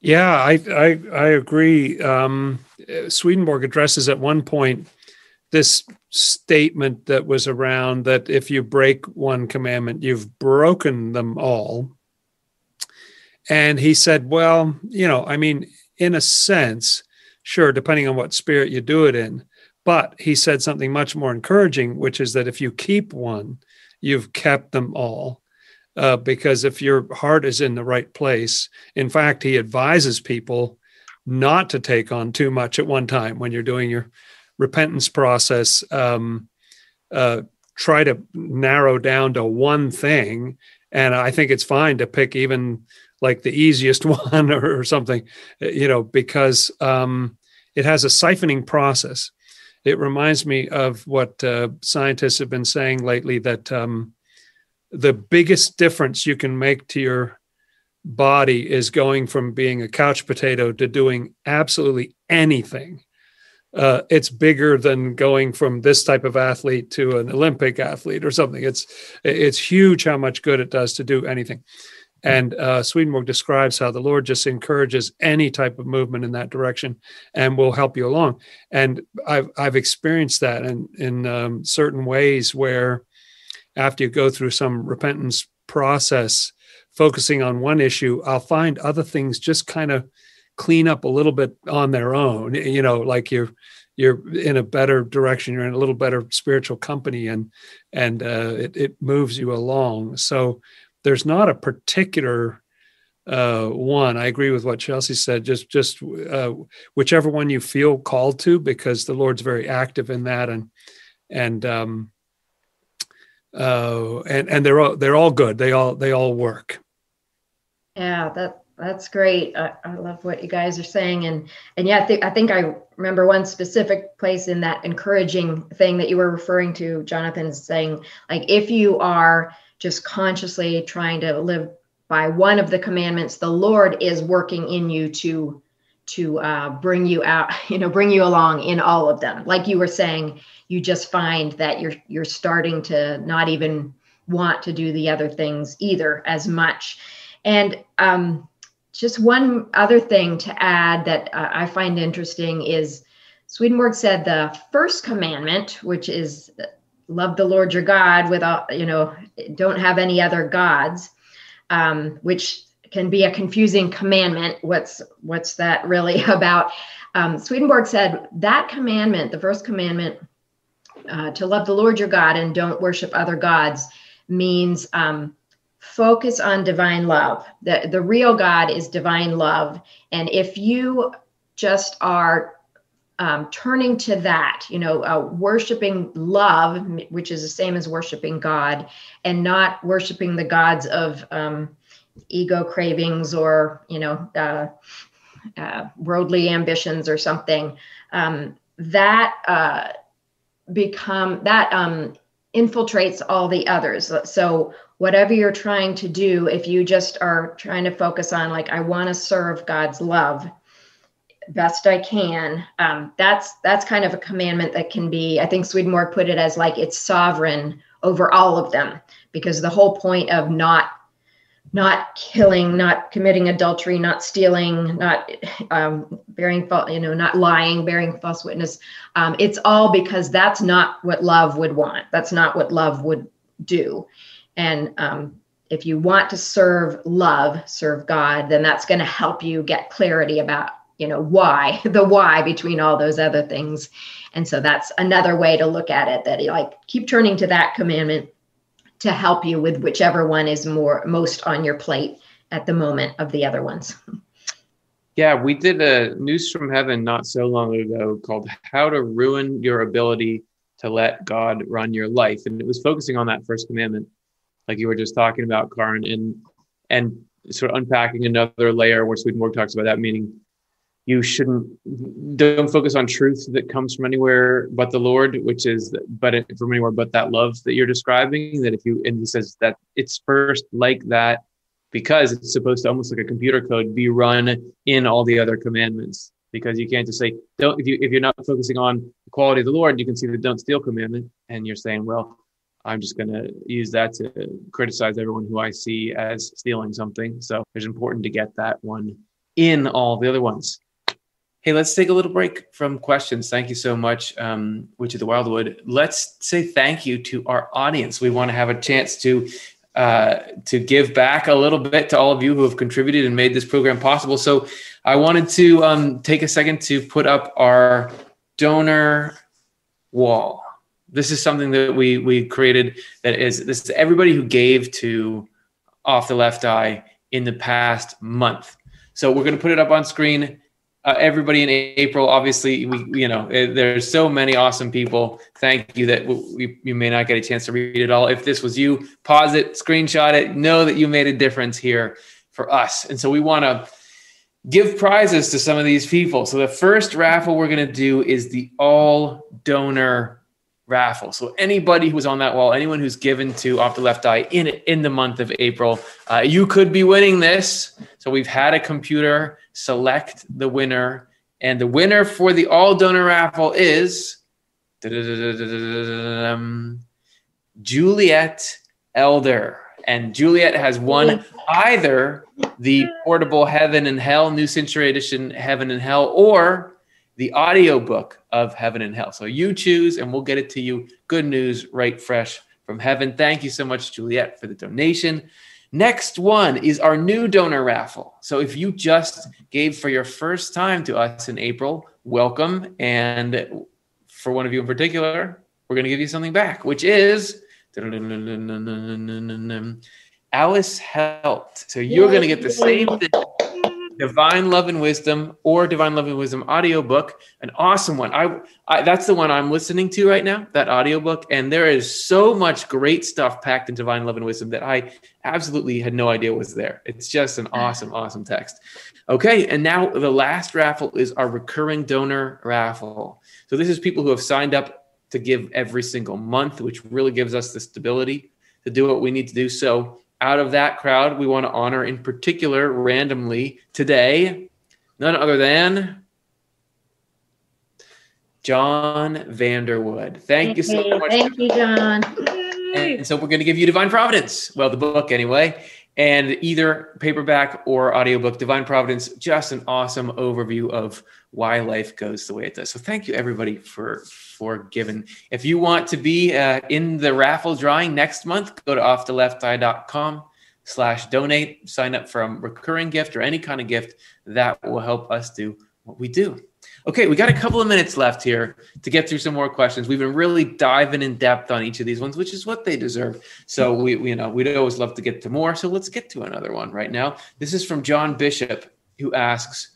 Yeah, I I, I agree. Um, Swedenborg addresses at one point this statement that was around that if you break one commandment, you've broken them all. And he said, well, you know, I mean, in a sense, sure, depending on what spirit you do it in. But he said something much more encouraging, which is that if you keep one, you've kept them all. Uh, because if your heart is in the right place, in fact, he advises people not to take on too much at one time when you're doing your repentance process. Um, uh, try to narrow down to one thing. And I think it's fine to pick even like the easiest (laughs) one or, or something, you know, because um, it has a siphoning process. It reminds me of what uh, scientists have been saying lately that um, the biggest difference you can make to your body is going from being a couch potato to doing absolutely anything. Uh, it's bigger than going from this type of athlete to an Olympic athlete or something. It's it's huge how much good it does to do anything. And uh, Swedenborg describes how the Lord just encourages any type of movement in that direction and will help you along. And I've, I've experienced that in, in um, certain ways where after you go through some repentance process, focusing on one issue, I'll find other things just kind of clean up a little bit on their own. You know, like you're you're in a better direction, you're in a little better spiritual company, and and uh, it it moves you along. So there's not a particular uh, one. I agree with what Chelsea said. Just just uh, whichever one you feel called to, because the Lord's very active in that, and and um, uh, and and they're all they're all good. They all they all work. Yeah, that that's great. I, I love what you guys are saying, and and yeah, I think I think I remember one specific place in that encouraging thing that you were referring to, Jonathan, saying like if you are just consciously trying to live by one of the commandments the lord is working in you to to uh, bring you out (laughs) you know bring you along in all of them. Like you were saying you just find that you're you're starting to not even want to do the other things either as much. And um, just one other thing to add that uh, i find interesting is swedenborg said the first commandment which is love the lord your god without you know don't have any other gods um, which can be a confusing commandment. What's what's that really (laughs) about? Um, Swedenborg said that commandment, the first commandment, uh, to love the Lord your God and don't worship other gods, means um, focus on divine love. The the real God is divine love, and if you just are um, turning to that, you know, uh, worshiping love, which is the same as worshiping God, and not worshiping the gods of um, ego cravings or, you know, uh, uh, worldly ambitions or something. Um, that uh, become that um, infiltrates all the others. So whatever you're trying to do, if you just are trying to focus on like, I want to serve God's love best I can. Um, that's that's kind of a commandment that can be. I think Swedenborg put it as like it's sovereign over all of them, because the whole point of not not killing, not committing adultery, not stealing, not um, bearing false, you know, not lying, bearing false witness. Um, it's all because that's not what love would want. That's not what love would do. And um, if you want to serve love, serve God, then that's going to help you get clarity about you know why (laughs) the why between all those other things. And so that's another way to look at it that like keep turning to that commandment to help you with whichever one is more most on your plate at the moment of the other ones. Yeah we did a news from heaven not so long ago called how to ruin your ability to let god run your life. And it was focusing on that first commandment like you were just talking about Karin and and sort of unpacking another layer where Swedenborg talks about that meaning you shouldn't don't focus on truth that comes from anywhere but the lord which is but from anywhere but that love that you're describing that if you and he says that it's first like that because it's supposed to almost like a computer code be run in all the other commandments. Because you can't just say don't if you if you're not focusing on the quality of the lord you can see the don't steal commandment. And you're saying well i'm just going to use that to criticize everyone who i see as stealing something. So it's important to get that one in all the other ones Hey, let's take a little break from questions. Thank you so much, um, Witch of the Wildwood. Let's say thank you to our audience. We want to have a chance to uh, to give back a little bit to all of you who have contributed and made this program possible. So I wanted to um, take a second to put up our donor wall. This is something that we we created that is this is everybody who gave to Off the Left Eye in the past month. So we're going to put it up on screen uh, everybody in April. Obviously, we you know eh, there's so many awesome people. Thank you that we, you may not get a chance to read it all. If this was you, pause it, screenshot it. Know that you made a difference here for us, and so we want to give prizes to some of these people. So the first raffle we're going to do is the all donor raffle. So anybody who's on that wall, anyone who's given to Off the Left Eye in in the month of April, uh, you could be winning this. So we've had a computer select the winner, and the winner for the all donor raffle is Juliet Elder. And Juliet has won either the portable Heaven and Hell, New Century Edition Heaven and Hell, or the audiobook of Heaven and Hell. So you choose, and we'll get it to you. Good news, right fresh from heaven. Thank you so much, Juliet, for the donation. Next one is our new donor raffle. So if you just gave for your first time to us in April, welcome. And for one of you in particular, we're going to give you something back, which is Alice helped. So you're going to get the same thing Divine Love and Wisdom or Divine Love and Wisdom audiobook, an awesome one. I, I, that's the one I'm listening to right now, that audiobook, and there is so much great stuff packed in Divine Love and Wisdom that I absolutely had no idea was there. It's just an awesome awesome text. Okay, and now the last raffle is our recurring donor raffle. So this is people who have signed up to give every single month, which really gives us the stability to do what we need to do. So out of that crowd, we want to honor in particular randomly today none other than John Vanderwood. Thank you so much. Thank you, John. And so we're going to give you Divine Providence. Well, the book anyway, and either paperback or audiobook. Divine Providence, just an awesome overview of why life goes the way it does. So thank you everybody for for giving. If you want to be uh, in the raffle drawing next month, go to offtheLeftEye.com slash donate, sign up for a recurring gift or any kind of gift that will help us do what we do. Okay, we got a couple of minutes left here to get through some more questions. We've been really diving in depth on each of these ones, which is what they deserve. So we you know, we'd always love to get to more. So let's get to another one right now. This is from John Bishop, who asks,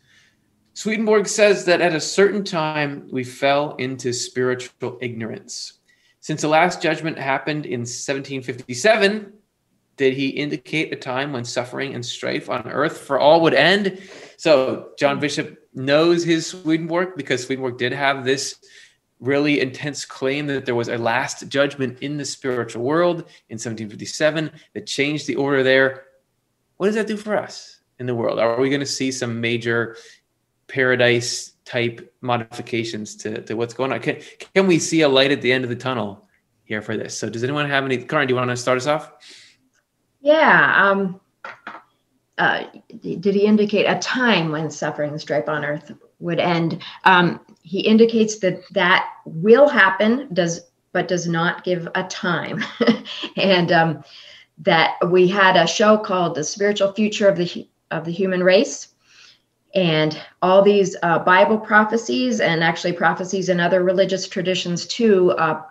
Swedenborg says that at a certain time we fell into spiritual ignorance. Since the last judgment happened in 1757, did he indicate a time when suffering and strife on earth for all would end? So John Bishop knows his Swedenborg because Swedenborg did have this really intense claim that there was a last judgment in the spiritual world in 1757 that changed the order there. What does that do for us in the world? Are we going to see some major paradise type modifications to, to what's going on. Can, can we see a light at the end of the tunnel here for this? So does anyone have any, Karin, do you want to start us off? Yeah. Um, uh, did he indicate a time when suffering and strife on earth would end? Um, he indicates that that will happen, does but does not give a time, (laughs) and um, that we had a show called "The Spiritual Future of the of the Human Race," and all these uh, Bible prophecies and actually prophecies in other religious traditions too, uh,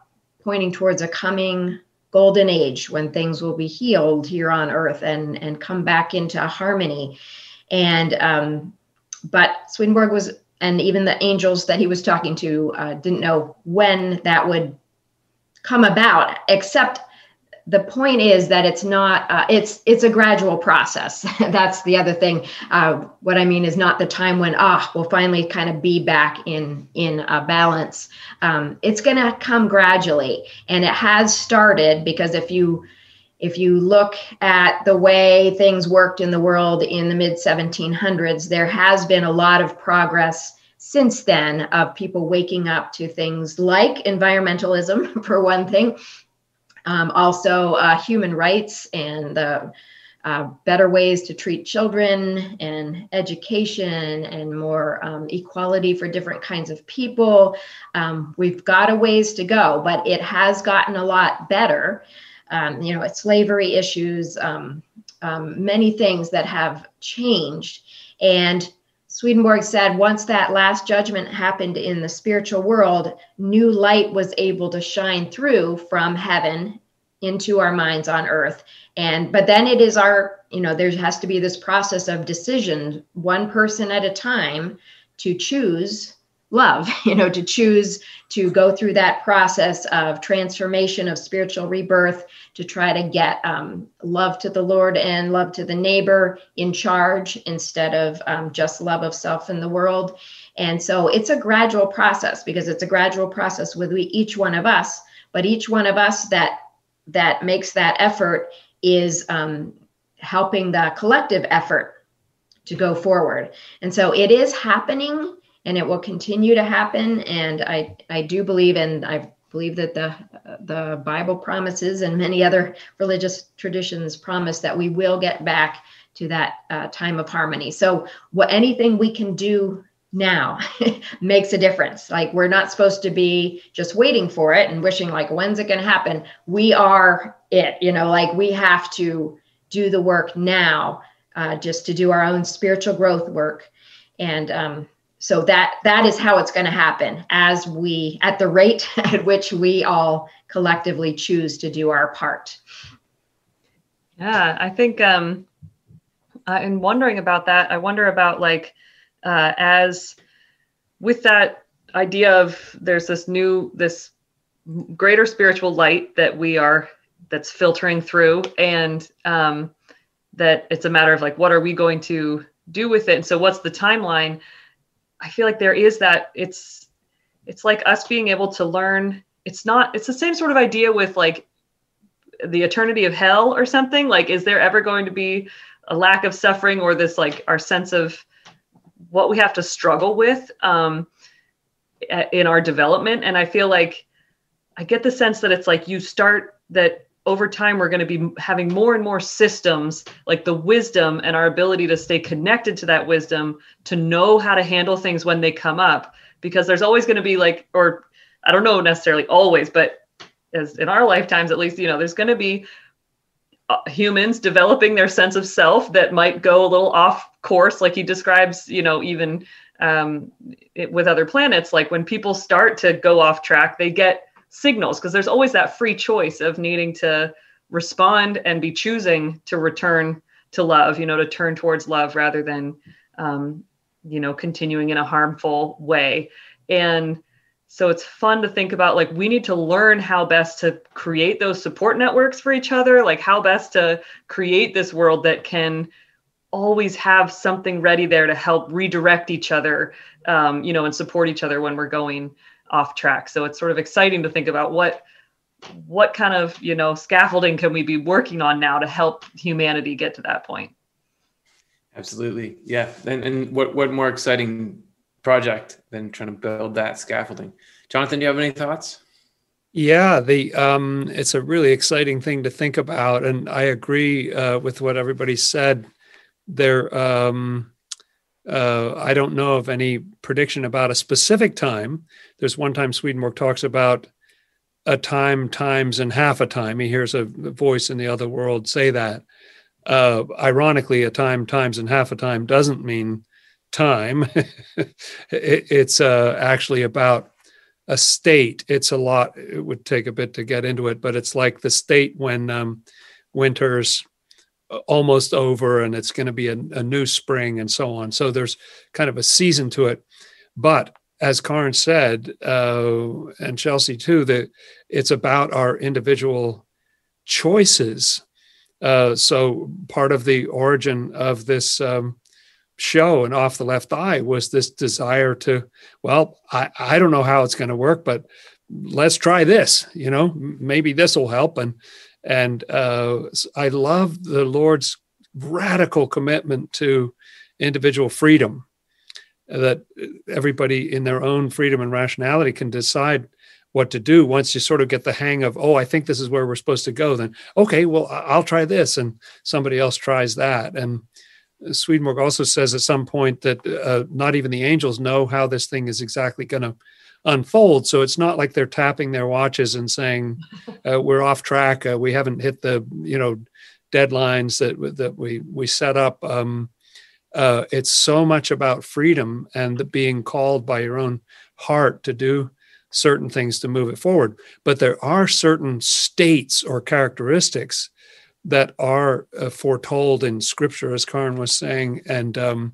pointing towards a coming golden age when things will be healed here on earth and and come back into harmony. And um, but Swedenborg was, and even the angels that he was talking to uh, didn't know when that would come about, except the point is that it's not uh, it's it's a gradual process. (laughs) That's the other thing. Uh, what i mean is not the time when ah we'll finally kind of be back in in a balance. Um, it's going to come gradually and it has started because if you if you look at the way things worked in the world in the mid 1700s there has been a lot of progress since then of people waking up to things like environmentalism (laughs) for one thing um, also, uh, human rights and the uh, better ways to treat children and education and more um, equality for different kinds of people. Um, we've got a ways to go, but it has gotten a lot better. Um, you know, slavery issues, um, um, many things that have changed. And Swedenborg said once that last judgment happened in the spiritual world, new light was able to shine through from heaven into our minds on earth. And but then it is our, you know, there has to be this process of decision, one person at a time, to choose love, (laughs) you know, to choose to go through that process of transformation of spiritual rebirth to try to get um, love to the Lord and love to the neighbor in charge instead of um, just love of self in the world. And so it's a gradual process because it's a gradual process with each one of us, but each one of us that that makes that effort is um, helping the collective effort to go forward. And so it is happening and it will continue to happen. And I, I do believe, and I believe that the, the Bible promises and many other religious traditions promise that we will get back to that uh, time of harmony. So what anything we can do now (laughs) makes a difference. Like we're not supposed to be just waiting for it and wishing like when's it going to happen. We are it, you know, like we have to do the work now, uh, just to do our own spiritual growth work, and um, so that that is how it's going to happen as we at the rate (laughs) at which we all collectively choose to do our part. Yeah, I think um, uh, in wondering about that, I wonder about like uh, as with that idea of there's this new this greater spiritual light that we are that's filtering through and um, that it's a matter of like what are we going to do with it and so what's the timeline i feel like there is that it's it's like us being able to learn it's not it's the same sort of idea with like the eternity of hell or something like is there ever going to be a lack of suffering or this like our sense of what we have to struggle with um, in our development. And I feel like I get the sense that it's like you start that over time we're going to be having more and more systems like the wisdom and our ability to stay connected to that wisdom to know how to handle things when they come up. Because there's always going to be like or i don't know necessarily always but as in our lifetimes at least you know there's going to be uh, humans developing their sense of self that might go a little off course like he describes you know even um, it, with other planets. Like when people start to go off track they get signals because there's always that free choice of needing to respond and be choosing to return to love you know to turn towards love rather than um, you know continuing in a harmful way. And so it's fun to think about like we need to learn how best to create those support networks for each other, like how best to create this world that can always have something ready there to help redirect each other, um, you know, and support each other when we're going off track. So it's sort of exciting to think about what what kind of you know scaffolding can we be working on now to help humanity get to that point absolutely yeah and, and what what more exciting project than trying to build that scaffolding. Jonathan, do you have any thoughts? Yeah, the um, it's a really exciting thing to think about, and I agree uh, with what everybody said. There, um, uh, I don't know of any prediction about a specific time. There's one time Swedenborg talks about a time, times, and half a time. He hears a voice in the other world say that. Uh, ironically, a time, times, and half a time doesn't mean time. (laughs) it, it's uh, actually about a state. It's a lot. It would take a bit to get into it, but it's like the state when um, winter's almost over and it's going to be a, a, new spring and so on. So there's kind of a season to it. But as Karin said, uh, and Chelsea too, that it's about our individual choices. Uh, so part of the origin of this um, show and off the left eye was this desire to well i, I don't know how it's going to work but let's try this you know maybe this will help and and uh, i love the lord's radical commitment to individual freedom that everybody in their own freedom and rationality can decide what to do once you sort of get the hang of oh i think this is where we're supposed to go then okay well i'll try this and somebody else tries that. And Swedenborg also says at some point that uh, not even the angels know how this thing is exactly going to unfold. So it's not like they're tapping their watches and saying (laughs) uh, we're off track. Uh, we haven't hit the you know deadlines that that we we set up. Um, uh, it's so much about freedom and the being called by your own heart to do certain things to move it forward. But there are certain states or characteristics that are uh, foretold in Scripture, as Karin was saying, and um,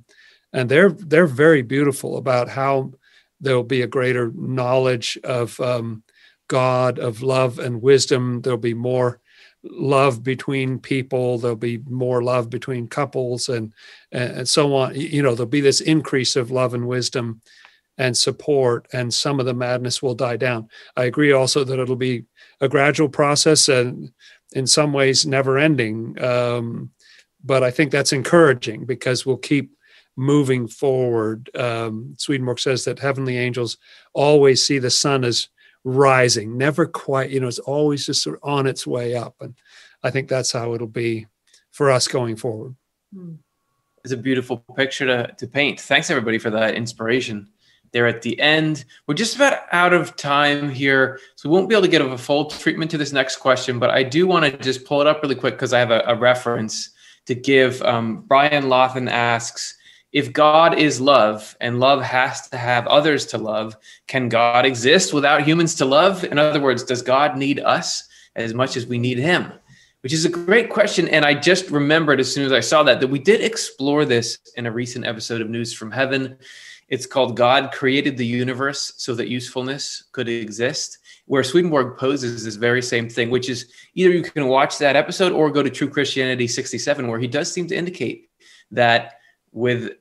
and they're they're very beautiful about how there will be a greater knowledge of um, God, of love and wisdom. There'll be more love between people. There'll be more love between couples, and and so on. You know, there'll be this increase of love and wisdom and support, and some of the madness will die down. I agree also that it'll be a gradual process, and in some ways never ending. Um, but I think that's encouraging because we'll keep moving forward. Um, Swedenborg says that heavenly angels always see the sun as rising, never quite, you know, it's always just sort of on its way up. And I think that's how it'll be for us going forward. It's a beautiful picture to, to paint. Thanks everybody for that inspiration there at the end. We're just about out of time here, so we won't be able to give a full treatment to this next question, but I do want to just pull it up really quick because I have a, a, reference to give. Um, Brian Lawton asks, if God is love and love has to have others to love, can God exist without humans to love? In other words, does God need us as much as we need him? Which is a great question. And I just remembered as soon as I saw that, that we did explore this in a recent episode of News from Heaven. It's called God Created the Universe so that usefulness could exist, where Swedenborg poses this very same thing, which is either you can watch that episode or go to True Christianity 67, where he does seem to indicate that with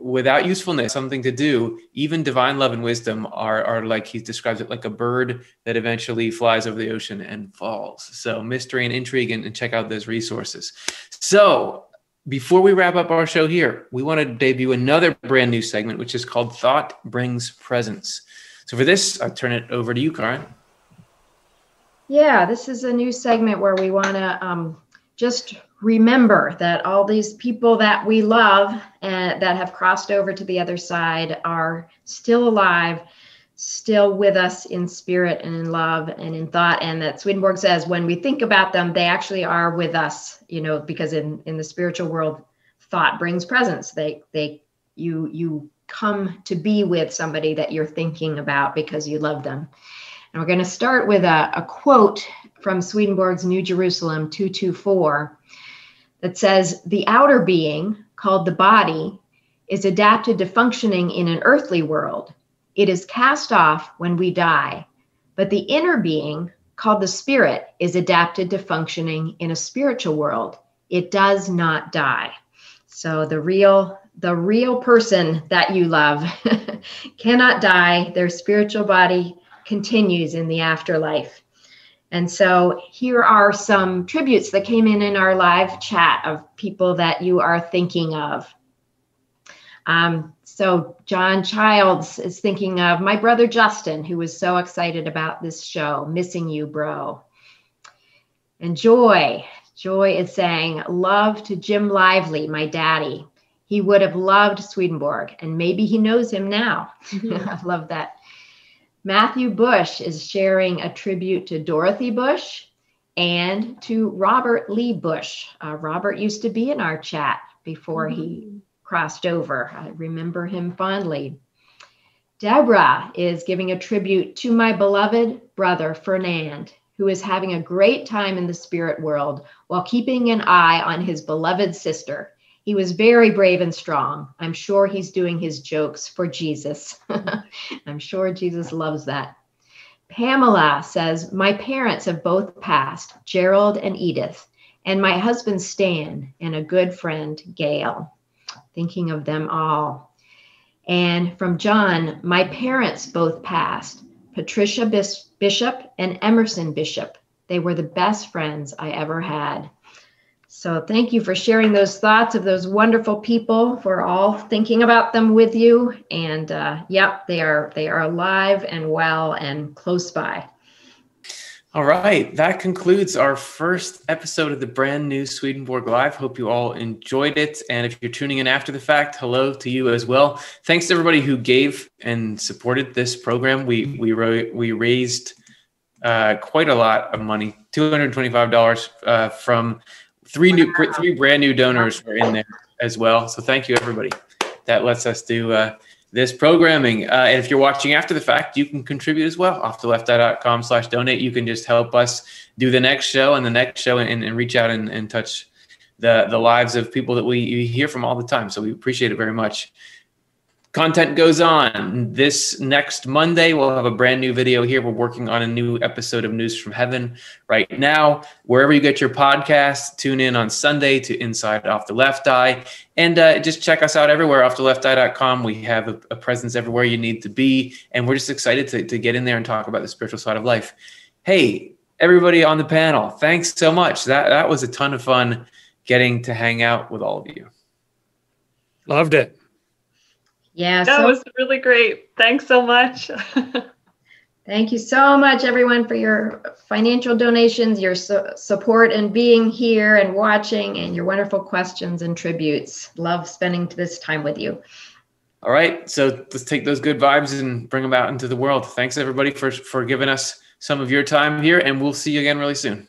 without usefulness, something to do, even divine love and wisdom are, are like he describes it like a bird that eventually flies over the ocean and falls. So mystery and intrigue, and, and check out those resources. So before we wrap up our show here, we want to debut another brand new segment, which is called Thought Brings Presence. So for this, I'll turn it over to you, Karin. Yeah, this is a new segment where we want to um, just remember that all these people that we love and that have crossed over to the other side are still alive still with us in spirit and in love and in thought. And that swedenborg says when we think about them they actually are with us you know because in in the spiritual world thought brings presence. They they you you come to be with somebody that you're thinking about because you love them. And we're going to start with a, a quote from swedenborg's new jerusalem 224 that says the outer being, called the body, is adapted to functioning in an earthly world. It is cast off when we die. But the inner being, called the spirit, is adapted to functioning in a spiritual world. It does not die. So the real the real person that you love (laughs) cannot die. Their spiritual body continues in the afterlife. And so here are some tributes that came in in our live chat of people that you are thinking of. Um, so John Childs is thinking of my brother Justin, who was so excited about this show, missing you, bro. And Joy, Joy is saying, love to Jim Lively, my daddy. He would have loved Swedenborg, and maybe he knows him now. (laughs) Mm-hmm. I love that. Matthew Bush is sharing a tribute to Dorothy Bush and to Robert Lee Bush. Uh, Robert used to be in our chat before mm-hmm. he crossed over. I remember him fondly. Deborah is giving a tribute to my beloved brother, Fernand, who is having a great time in the spirit world while keeping an eye on his beloved sister, he was very brave and strong. I'm sure he's doing his jokes for Jesus. (laughs) I'm sure Jesus loves that. Pamela says, My parents have both passed, Gerald and Edith, and my husband Stan, and a good friend, Gail. Thinking of them all. And from John, my parents both passed, Patricia Bishop and Emerson Bishop. They were the best friends I ever had. So thank you for sharing those thoughts of those wonderful people. We're all thinking about them with you, and uh, yep, they are they are alive and well and close by. All right, that concludes our first episode of the brand new Swedenborg Live. Hope you all enjoyed it, and if you're tuning in after the fact, hello to you as well. Thanks to everybody who gave and supported this program. We we we raised uh, quite a lot of money, two hundred twenty-five dollars uh, from three new three brand new donors were in there as well. So thank you everybody that lets us do uh, this programming. Uh, and if you're watching after the fact you can contribute as well. Off the left.com slash donate. You can just help us do the next show and the next show and, and reach out and, and touch the the lives of people that we hear from all the time. So we appreciate it very much content goes on. This next Monday, we'll have a brand new video here. We're working on a new episode of News from Heaven right now. Wherever you get your podcast, tune in on Sunday to Inside Off the Left Eye. And uh, just check us out everywhere, offtheLeftEye.com. We have a, a, presence everywhere you need to be. And we're just excited to, to get in there and talk about the spiritual side of life. Hey, everybody on the panel, thanks so much. That, that was a ton of fun getting to hang out with all of you. Loved it. Yeah. That so, was really great. Thanks so much. (laughs) Thank you so much, everyone, for your financial donations, your su- support, and being here and watching, and your wonderful questions and tributes. Love spending this time with you. All right, so let's take those good vibes and bring them out into the world. Thanks, everybody, for for giving us some of your time here, and we'll see you again really soon.